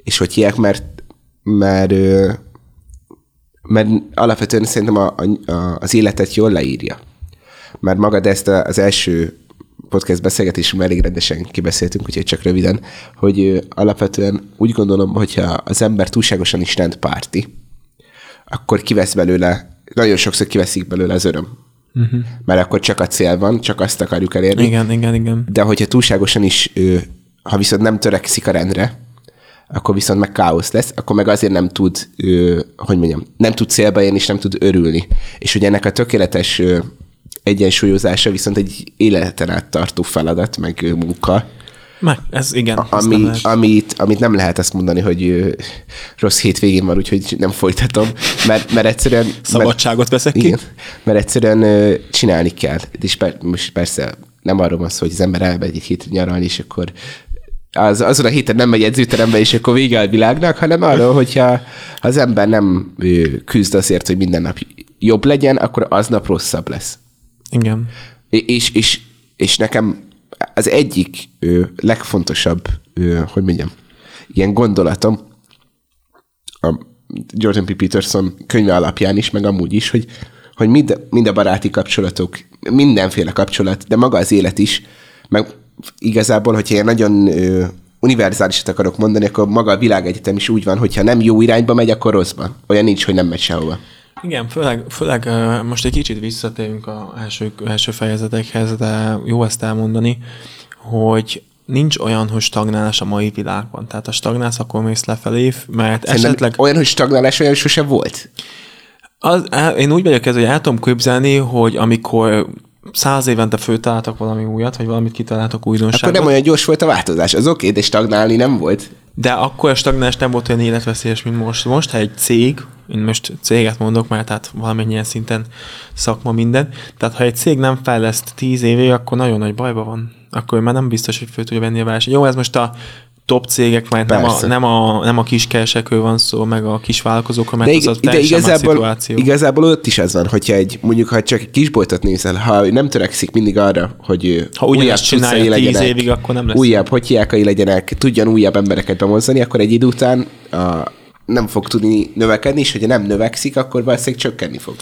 és hogy hiák, mert mert, mert alapvetően szerintem a, a, az életet jól leírja. Mert magad ezt az első podcast beszélgetésünkben elég rendesen kibeszéltünk, úgyhogy csak röviden, hogy alapvetően úgy gondolom, hogyha az ember túlságosan is rendpárti, akkor kivesz belőle, nagyon sokszor kiveszik belőle az öröm. Uh-huh. Mert akkor csak a cél van, csak azt akarjuk elérni. Igen, igen, igen. De hogyha túlságosan is, ha viszont nem törekszik a rendre, akkor viszont meg káosz lesz, akkor meg azért nem tud, ö, hogy mondjam, nem tud célba érni, és nem tud örülni. És ugye ennek a tökéletes ö, egyensúlyozása viszont egy életen át tartó feladat, meg ö, munka. Meg, ez igen. ezt nem Ami, lehet. amit, amit nem lehet azt mondani, hogy ö, rossz hétvégén van, úgyhogy nem folytatom, mert, mert egyszerűen... Mert, Szabadságot veszek ki. igen, mert egyszerűen ö, csinálni kell. És per, most persze nem arról van szó, hogy az ember elmegy egy hétre nyaralni, és akkor az, azon a héten nem megy edzőterembe, és akkor vége a világnak, hanem arról, hogyha ha az ember nem küzd azért, hogy minden nap jobb legyen, akkor aznap rosszabb lesz. Igen. És, és, és nekem az egyik ö, legfontosabb, ö, hogy mondjam, ilyen gondolatom a Jordan P. Peterson könyve alapján is, meg amúgy is, hogy, hogy mind, mind a baráti kapcsolatok, mindenféle kapcsolat, de maga az élet is, meg igazából, hogyha ilyen nagyon ö, univerzálisat akarok mondani, akkor maga a világegyetem is úgy van, hogyha nem jó irányba megy, akkor rosszban. Olyan nincs, hogy nem megy sehova. Igen, főleg, főleg most egy kicsit visszatérünk a első, első fejezetekhez, de jó ezt elmondani, hogy nincs olyan, hogy stagnálás a mai világban. Tehát ha stagnálsz, akkor mész lefelé, mert Szerintem esetleg... olyan, hogy stagnálás olyan sose volt. Az, én úgy vagyok ez, hogy el tudom képzelni, hogy amikor száz évente föltaláltak valami újat, vagy valamit kitaláltak Akkor újdonságot, nem olyan gyors volt a változás. Az oké, de stagnálni nem volt. de akkor a stagnálás nem volt olyan életveszélyes, mint most. Most, ha egy cég, én most céget mondok, mert tehát valamennyien szinten szakma minden, tehát ha egy cég nem fejleszt tíz évig, akkor nagyon nagy bajba van. Akkor már nem biztos, hogy föl tudja venni a verseny. Jó, ez most a top cégek, mert nem a, nem, a, nem a kiskeresekről van szó, meg a kis vállalkozókról, mert De, az a de igazából, szituáció. igazából ott is az van, hogyha egy, mondjuk, ha csak egy kisboltot nézel, ha nem törekszik mindig arra, hogy Ha cuccai csinálja tíz évig, akkor nem lesz. Újabb hotyákai legyenek, tudjon újabb embereket bemozdani, akkor egy idő után a, nem fog tudni növekedni, és hogyha nem növekszik, akkor valószínűleg csökkenni fog.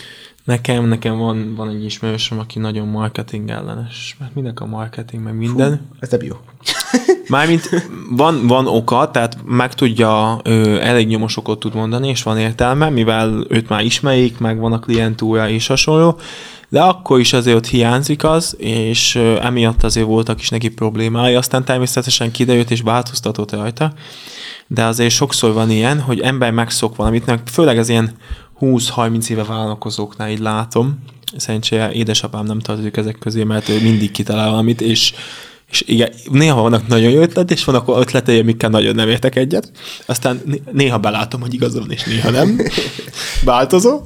Nekem, nekem van, van egy ismerősöm, aki nagyon marketing ellenes, mert mindenki a marketing, meg minden. Ez nem jó. (laughs) Mármint van, van oka, tehát meg tudja, ö, elég nyomos okot tud mondani, és van értelme, mivel őt már ismerik, meg van a klientúra és hasonló, de akkor is azért ott hiányzik az, és ö, emiatt azért voltak is neki problémái, aztán természetesen kiderült és változtatott rajta, de azért sokszor van ilyen, hogy ember megszok valamit, meg főleg az ilyen 20-30 éve vállalkozóknál így látom, szerencsére édesapám nem tartozik ezek közé, mert ő mindig kitalál valamit, és és igen, néha vannak nagyon jó ötlet, és vannak olyan ötletei, amikkel nagyon nem értek egyet. Aztán né- néha belátom, hogy igaza van, és néha nem. (laughs) Változó.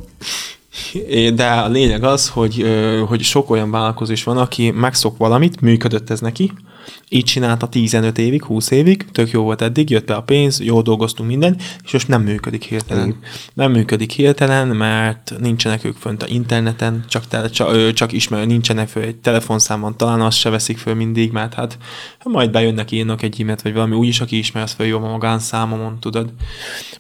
De a lényeg az, hogy, hogy sok olyan vállalkozó is van, aki megszok valamit, működött ez neki, így csinálta 15 évig, 20 évig, tök jó volt eddig, jött be a pénz, jól dolgoztunk minden, és most nem működik hirtelen. Nem működik hirtelen, mert nincsenek ők fönt a interneten, csak, tele, csak, csak ismer, nincsenek föl egy telefonszámon, talán azt se veszik föl mindig, mert hát majd bejönnek, írnak egy e vagy valami, úgyis aki ismer, az föl a magánszámomon, tudod.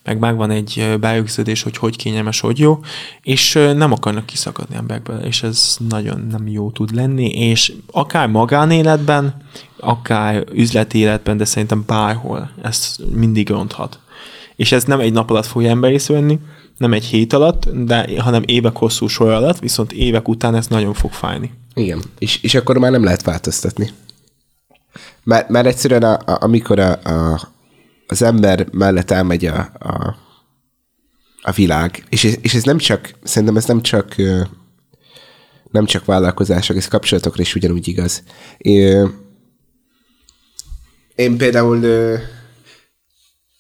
Meg megvan egy ö, beüksződés, hogy hogy kényelmes, hogy jó, és nem akarnak kiszakadni emberekből, és ez nagyon nem jó tud lenni, és akár magánéletben, akár üzleti életben, de szerintem bárhol ez mindig ronthat. És ez nem egy nap alatt fogja ember észrevenni, nem egy hét alatt, de hanem évek hosszú sor alatt, viszont évek után ez nagyon fog fájni. Igen, és, és akkor már nem lehet változtatni. Mert, mert egyszerűen a, a, amikor a, a, az ember mellett elmegy a, a, a világ, és, és ez nem csak, szerintem ez nem csak nem csak vállalkozások, ez kapcsolatokra is ugyanúgy igaz. Én például ö,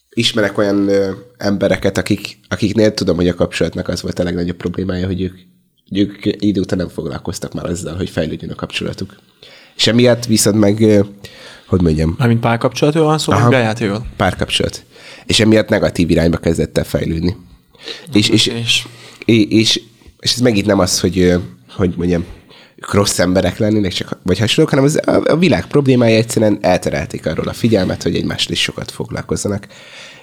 ismerek olyan ö, embereket, akik, akiknél tudom, hogy a kapcsolatnak az volt a legnagyobb problémája, hogy ők, ők idő után nem foglalkoztak már azzal, hogy fejlődjön a kapcsolatuk. És emiatt viszont meg, ö, hogy mondjam, Mármint párkapcsolatról van szó, vagy bejátékról. párkapcsolat. És emiatt negatív irányba kezdett el fejlődni. És, és, És és, és, és ez megint nem az, hogy, hogy mondjam, rossz emberek lennének, csak, vagy hasonlók, hanem az, a, a világ problémája egyszerűen elterelték arról a figyelmet, hogy egymással is sokat foglalkozzanak.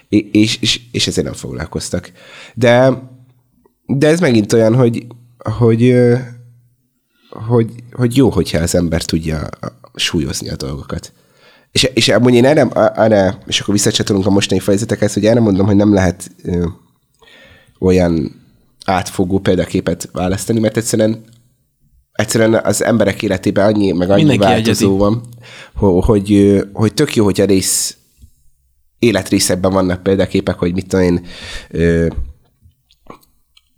És, és, és, ezért nem foglalkoztak. De, de ez megint olyan, hogy, hogy, hogy, hogy jó, hogyha az ember tudja súlyozni a dolgokat. És, és amúgy én erre, erre, és akkor visszacsatolunk a mostani fejezetekhez, hogy erre mondom, hogy nem lehet ö, olyan átfogó példaképet választani, mert egyszerűen egyszerűen az emberek életében annyi, meg annyi Mindenki változó egyedi. van, ho- hogy, hogy tök jó, hogy a rész életrészekben vannak példaképek, hogy mit tudom én,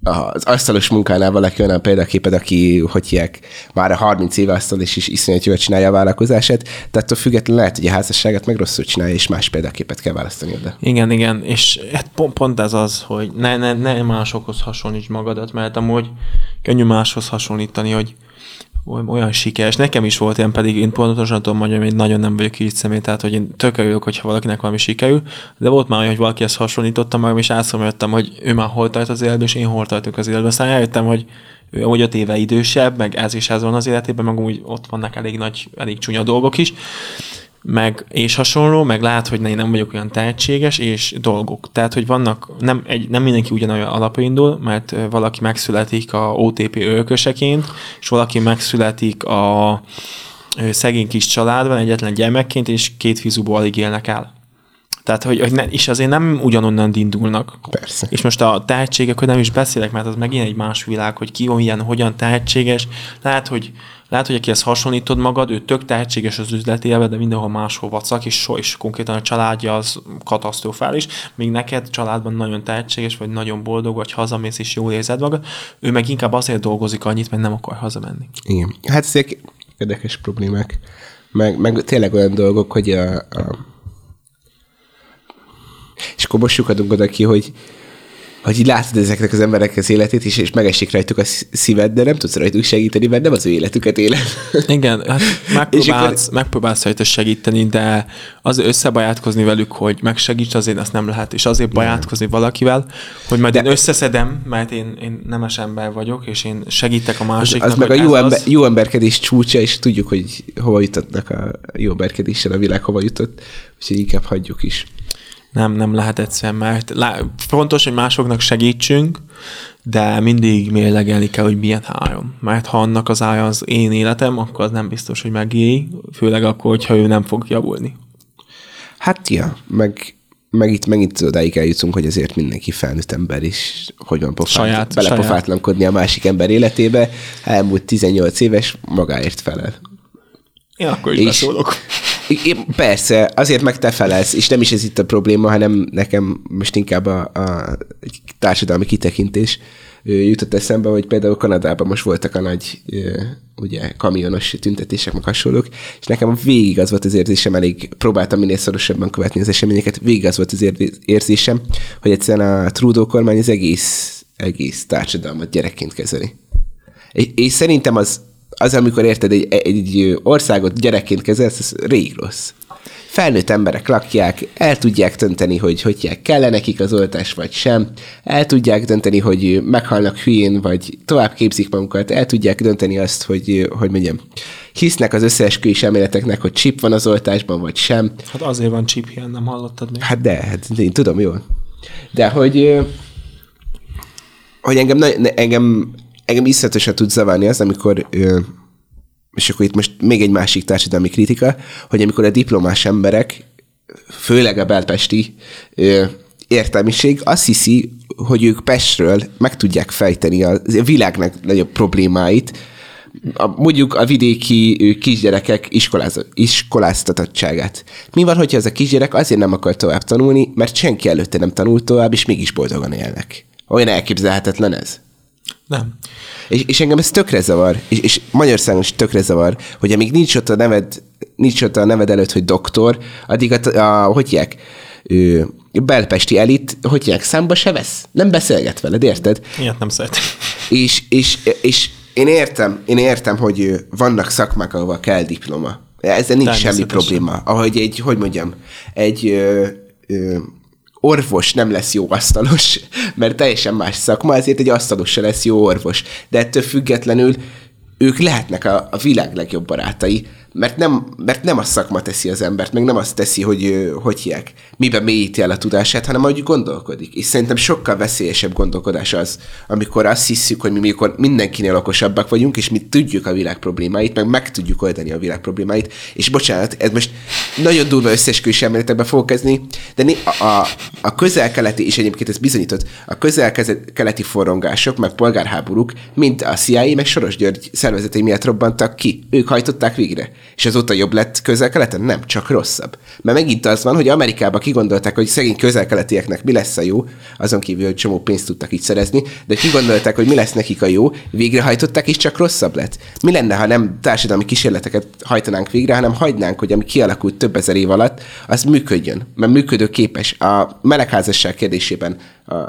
az asztalos munkánál valaki olyan példaképed, aki, hogy hívják, már a 30 éve asztal és is iszonyat jól csinálja a vállalkozását, tehát attól függetlenül lehet, hogy a házasságát meg rosszul csinálja, és más példaképet kell választani oda. Igen, igen, és hát pont, pont ez az, hogy ne, ne, ne másokhoz hasonlíts magadat, mert amúgy könnyű máshoz hasonlítani, hogy olyan sikeres. Nekem is volt ilyen, pedig én pontosan tudom mondani, hogy nagyon nem vagyok így személy, tehát hogy én tökéletül hogyha valakinek valami sikerül, de volt már olyan, hogy valaki ezt hasonlította magam, és átszomjöttem, hogy ő már hol tart az életben, és én hol tartok az életben. Aztán eljöttem, hogy ő amúgy öt éve idősebb, meg ez is ez van az életében, meg úgy ott vannak elég nagy, elég csúnya dolgok is, meg és hasonló, meg lát, hogy én nem vagyok olyan tehetséges, és dolgok. Tehát, hogy vannak, nem, egy, nem mindenki ugyanolyan alapon indul, mert valaki megszületik a OTP örököseként, és valaki megszületik a szegény kis családban, egyetlen gyermekként, és két fizuból alig élnek el. Tehát, hogy, hogy ne, és azért nem ugyanonnan indulnak. Persze. És most a tehetségek, hogy nem is beszélek, mert az megint egy más világ, hogy ki olyan, hogyan tehetséges. Lehet, hogy lehet, hogy akihez hasonlítod magad, ő tök tehetséges az üzletélve, de mindenhol máshol vacak, és, so, és konkrétan a családja az katasztrofális, míg neked családban nagyon tehetséges, vagy nagyon boldog, vagy hazamész, és jól érzed magad, ő meg inkább azért dolgozik annyit, mert nem akar hazamenni. Igen. Hát ezek érdekes problémák. Meg, meg tényleg olyan dolgok, hogy a, a és akkor most lyukadunk oda ki, hogy hogy így látod ezeknek az emberek az életét is, és megesik rajtuk a szíved, de nem tudsz rajtuk segíteni, mert nem az ő életüket élet. (laughs) Igen, hát megpróbálsz, akkor... megpróbálsz rajta segíteni, de az összebajátkozni velük, hogy megsegíts, azért azt nem lehet, és azért bajátkozni nem. valakivel, hogy majd de... én összeszedem, mert én, én nemes ember vagyok, és én segítek a másiknak. Az, az meg a jó, ember, az... jó emberkedés csúcsa, és tudjuk, hogy hova jutottak a jó emberkedéssel, a világ hova jutott, úgyhogy inkább hagyjuk is nem, nem lehet egyszer, mert lá, fontos, hogy másoknak segítsünk, de mindig mérlegelni kell, hogy milyen álljon. Mert ha annak az állja az én életem, akkor az nem biztos, hogy megéri, főleg akkor, hogyha ő nem fog javulni. Hát ja, meg, meg itt megint odáig eljutunk, hogy azért mindenki felnőtt ember is, hogy van pofát, saját, belepofátlankodni saját. a másik ember életébe. Elmúlt 18 éves, magáért felel. Én akkor is és, beszólok. Persze, azért meg te felelsz, és nem is ez itt a probléma, hanem nekem most inkább a, a társadalmi kitekintés jutott eszembe, hogy például Kanadában most voltak a nagy ugye, kamionos tüntetések, meg hasonlók, és nekem végig az volt az érzésem, elég próbáltam minél szorosabban követni az eseményeket, végig az volt az érzésem, hogy egyszerűen a Trudeau kormány az egész, egész társadalmat gyerekként kezeli. És, és szerintem az az, amikor érted, egy, egy országot gyerekként kezelsz, ez rég rossz. Felnőtt emberek lakják, el tudják dönteni, hogy hogy kell nekik az oltás, vagy sem. El tudják dönteni, hogy meghalnak hülyén, vagy tovább képzik magukat. El tudják dönteni azt, hogy, hogy mondjam, hisznek az összeesküvés elméleteknek, hogy chip van az oltásban, vagy sem. Hát azért van chip ilyen, nem hallottad még? Hát de, hát én tudom jól. De hogy, hogy engem, engem engem iszletesen tud zavarni az, amikor, és akkor itt most még egy másik társadalmi kritika, hogy amikor a diplomás emberek, főleg a belpesti értelmiség azt hiszi, hogy ők Pestről meg tudják fejteni a világnak nagyobb problémáit, a, mondjuk a vidéki kisgyerekek iskoláz, iskoláztatottságát. Mi van, hogyha ez a kisgyerek azért nem akar tovább tanulni, mert senki előtte nem tanult tovább, és mégis boldogan élnek. Olyan elképzelhetetlen ez. Nem. És, és engem ez tökre zavar, és, és Magyarországon is tökre zavar, hogy amíg nincs ott a neved, nincs ott a neved előtt, hogy doktor, addig a, a hogy hívják, ő, belpesti elit, hogy hívják, számba se vesz. Nem beszélget veled, érted? Ilyet nem szeretem. És, és, és én értem, én értem, hogy vannak szakmák, ahova kell diploma. Ezzel nincs semmi probléma. Ahogy egy, hogy mondjam, egy ö, ö, orvos nem lesz jó asztalos, (laughs) mert teljesen más szakma, ezért egy asztalos se lesz jó orvos. De ettől függetlenül ők lehetnek a, a világ legjobb barátai, mert nem, mert nem a szakma teszi az embert, meg nem azt teszi, hogy hogy hiák, miben mélyíti el a tudását, hanem ahogy gondolkodik. És szerintem sokkal veszélyesebb gondolkodás az, amikor azt hiszük, hogy mi mikor mindenkinél okosabbak vagyunk, és mi tudjuk a világ problémáit, meg meg tudjuk oldani a világ problémáit. És bocsánat, ez most nagyon durva összesküvés elméletekbe fogok kezdeni, de a, a, a közel-keleti, és egyébként ez bizonyított, a közel-keleti forrongások, meg polgárháborúk, mint a CIA, meg Soros György szervezetei miatt robbantak ki. Ők hajtották végre. És azóta jobb lett közel-keleten? Nem, csak rosszabb. Mert megint az van, hogy Amerikában kigondolták, hogy szegény közel-keletieknek mi lesz a jó, azon kívül, hogy csomó pénzt tudtak így szerezni, de kigondolták, hogy mi lesz nekik a jó, végrehajtották, és csak rosszabb lett. Mi lenne, ha nem társadalmi kísérleteket hajtanánk végre, hanem hagynánk, hogy ami kialakult több ezer év alatt, az működjön, mert működőképes. A melegházasság kérdésében,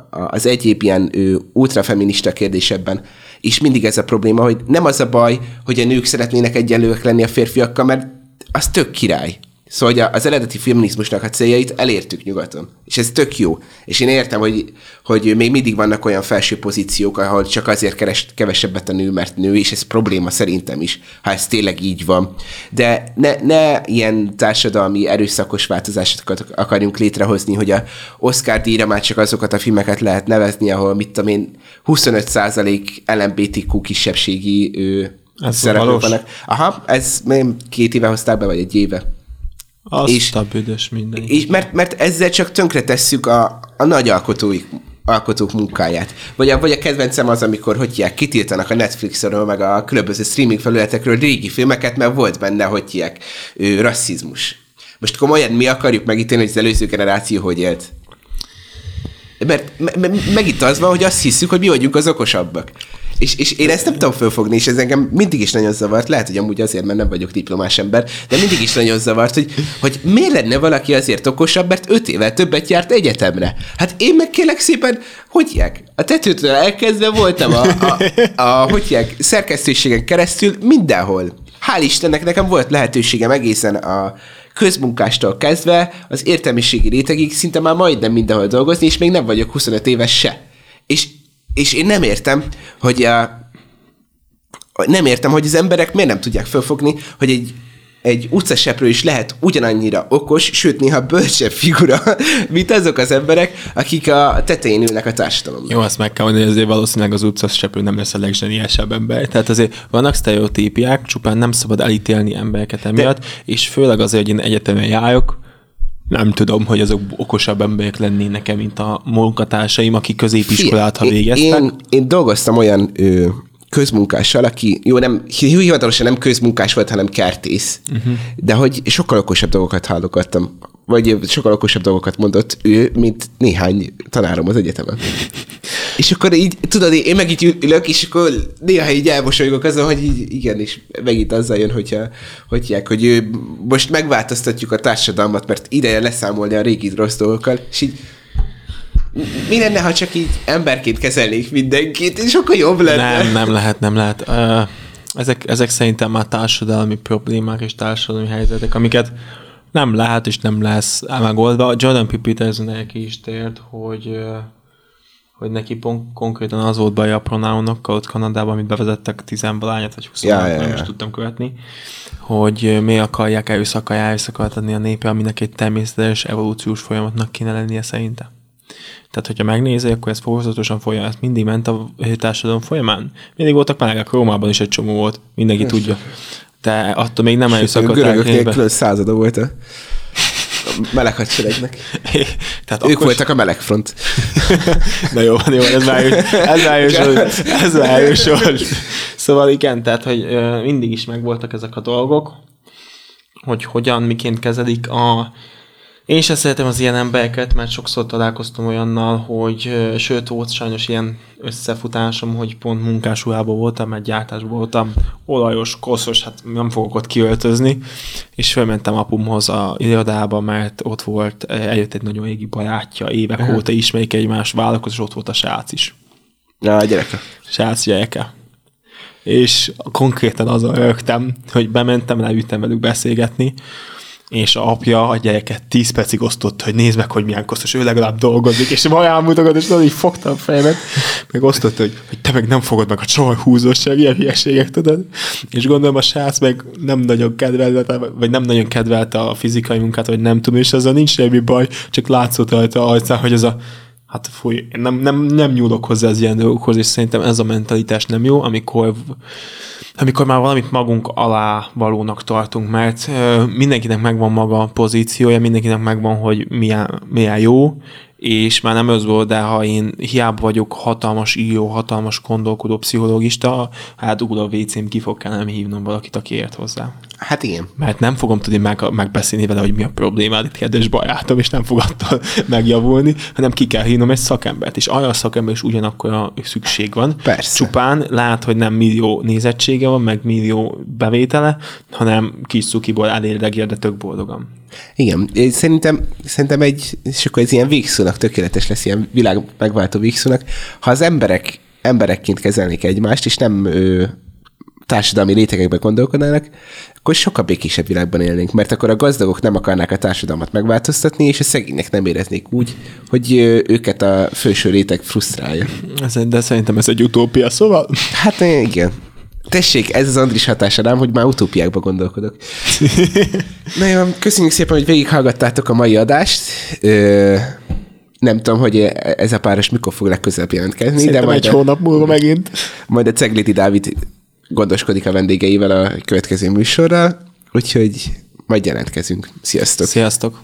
az egyéb ilyen ő, ultrafeminista kérdésében és mindig ez a probléma, hogy nem az a baj, hogy a nők szeretnének egyenlőek lenni a férfiakkal, mert az tök király. Szóval az eredeti feminizmusnak a céljait elértük nyugaton. És ez tök jó. És én értem, hogy, hogy még mindig vannak olyan felső pozíciók, ahol csak azért keres kevesebbet a nő, mert nő, és ez probléma szerintem is, ha ez tényleg így van. De ne, ne ilyen társadalmi erőszakos változásokat akarjunk létrehozni, hogy a Oscar díjra már csak azokat a filmeket lehet nevezni, ahol mit tudom én, 25% LMBTQ kisebbségi ő, szereplők vannak. Aha, ez két éve hozták be, vagy egy éve. Azt és, a büdös minden. És mert, mert ezzel csak tönkre tesszük a, a nagy alkotói, alkotók munkáját. Vagy a, vagy a kedvencem az, amikor hogy hiák, kitiltanak a Netflixről, meg a különböző streaming felületekről régi filmeket, mert volt benne, hogy hiák, ő, rasszizmus. Most komolyan mi akarjuk megítélni, hogy az előző generáció hogy élt? Mert me- me- megint az van, hogy azt hiszük, hogy mi vagyunk az okosabbak. És, és én ezt nem tudom fölfogni, és ez engem mindig is nagyon zavart, lehet, hogy amúgy azért, mert nem vagyok diplomás ember, de mindig is nagyon zavart, hogy, hogy miért lenne valaki azért okosabb, mert öt évvel többet járt egyetemre. Hát én meg kérlek szépen, hogyják? A tetőtől elkezdve voltam a, a, a, a hogyják, szerkesztőségen keresztül mindenhol. Hál' Istennek nekem volt lehetőségem egészen a közmunkástól kezdve az értelmiségi rétegig szinte már majdnem mindenhol dolgozni, és még nem vagyok 25 éves se. És és én nem értem, hogy a, nem értem, hogy az emberek miért nem tudják felfogni, hogy egy, egy utcaseprő is lehet ugyanannyira okos, sőt néha bölcsebb figura, (laughs) mint azok az emberek, akik a tetején ülnek a társadalomnak. Jó, azt meg kell mondani, hogy azért valószínűleg az utcaseprő nem lesz a legzseniásabb ember. Tehát azért vannak sztereotípiák, csupán nem szabad elítélni embereket emiatt, De... és főleg azért, hogy én egyetemen járok, nem tudom, hogy azok okosabb emberek lennének -e, mint a munkatársaim, akik középiskolát, ha végeztek. Én, én dolgoztam olyan ö, közmunkással, aki jó, nem, hivatalosan nem közmunkás volt, hanem kertész, uh-huh. de hogy sokkal okosabb dolgokat hallgattam, vagy sokkal okosabb dolgokat mondott ő, mint néhány tanárom az egyetemen. (laughs) és akkor így, tudod, én meg így ülök, és akkor néha így elmosolygok azon, hogy így, igen, és megint azzal jön, hogyha, hogy,ják, hogy ő, most megváltoztatjuk a társadalmat, mert ideje leszámolni a régi rossz dolgokkal, és így mi lenne, ha csak így emberként kezelnék mindenkit, és akkor jobb lenne? Nem, nem lehet, nem lehet. Ezek, ezek szerintem már társadalmi problémák és társadalmi helyzetek, amiket nem lehet és nem lesz megoldva. Jordan P. Peterson ki is tért, hogy hogy neki pont, konkrétan az volt baj a pronounnokkal ott Kanadában, amit bevezettek tizenvalányat, vagy 20 ja, ja, nem ja. is tudtam követni, hogy mi akarják erőszakkal erőszakat adni a népe, aminek egy természetes evolúciós folyamatnak kéne lennie szerinte. Tehát, hogyha megnézi, akkor ez fokozatosan folyam, ez mindig ment a társadalom folyamán. Mindig voltak melegek, Rómában is egy csomó volt, mindenki Ezt. tudja. De attól még nem erőszakot. A görögöknél külön százada volt (laughs) a meleg hadseregnek. Tehát ők voltak a melegfront. (laughs) Na jó van, jó ez már jó, ez már jó ez már jó Szóval igen, tehát, hogy mindig is megvoltak ezek a dolgok, hogy hogyan, miként kezelik a én sem szeretem az ilyen embereket, mert sokszor találkoztam olyannal, hogy sőt volt sajnos ilyen összefutásom, hogy pont munkásruhában voltam, mert gyártásban voltam, olajos, koszos, hát nem fogok ott kiöltözni, és felmentem apumhoz a irodába, mert ott volt, eljött egy nagyon égi barátja, évek uh-huh. óta ismerik egymást, vállalkozó, és ott volt a srác is. Ja, a gyereke. Srác gyereke. És konkrétan azon rögtem, hogy bementem, leütem velük beszélgetni, és a apja a gyereket 10 percig osztott, hogy nézd meg, hogy milyen koszos, ő legalább dolgozik, és maján mutogat, és tudod, így fogtam a fejemet, meg osztott, hogy, hogy te meg nem fogod meg a csaj húzóság, ilyen hülyeségek, tudod? És gondolom a srác meg nem nagyon kedvelte, vagy nem nagyon kedvelte a fizikai munkát, vagy nem tudom, és ezzel nincs semmi baj, csak látszott rajta arcán, hogy ez a hát fúj, nem, nem, nem nyúlok hozzá az ilyen dolgokhoz, és szerintem ez a mentalitás nem jó, amikor amikor már valamit magunk alá valónak tartunk, mert mindenkinek megvan maga a pozíciója, mindenkinek megvan, hogy milyen, milyen jó, és már nem volt, de ha én hiába vagyok hatalmas író, hatalmas gondolkodó pszichológista, hát ugod a WC-m ki fog kellene hívnom valakit, aki ért hozzá. Hát igen. Mert nem fogom tudni meg, megbeszélni vele, hogy mi a problémád itt, kedves barátom, és nem fog attól (laughs) megjavulni, hanem ki kell hívnom egy szakembert, és arra a szakember is ugyanakkor a szükség van. Persze. Csupán lát, hogy nem millió nézettsége van, meg millió bevétele, hanem kis cukiból elérlegél, de tök boldogan. Igen, szerintem, szerintem egy, és akkor ez ilyen végszónak tökéletes lesz, ilyen világ megváltó végszónak. Ha az emberek emberekként kezelnék egymást, és nem ö, társadalmi rétegekben gondolkodnának, akkor sokkal békésebb világban élnénk, mert akkor a gazdagok nem akarnák a társadalmat megváltoztatni, és a szegények nem éreznék úgy, hogy őket a főső réteg frusztrálja. De szerintem ez egy utópia, szóval... Hát igen. Tessék, ez az Andris hatása rám, hogy már utópiákba gondolkodok. Na jó, köszönjük szépen, hogy végighallgattátok a mai adást. Ö, nem tudom, hogy ez a páros mikor fog legközelebb jelentkezni. Szerintem de majd egy a, hónap múlva megint. Majd a Cegliti Dávid gondoskodik a vendégeivel a következő műsorral, úgyhogy majd jelentkezünk. Sziasztok! Sziasztok!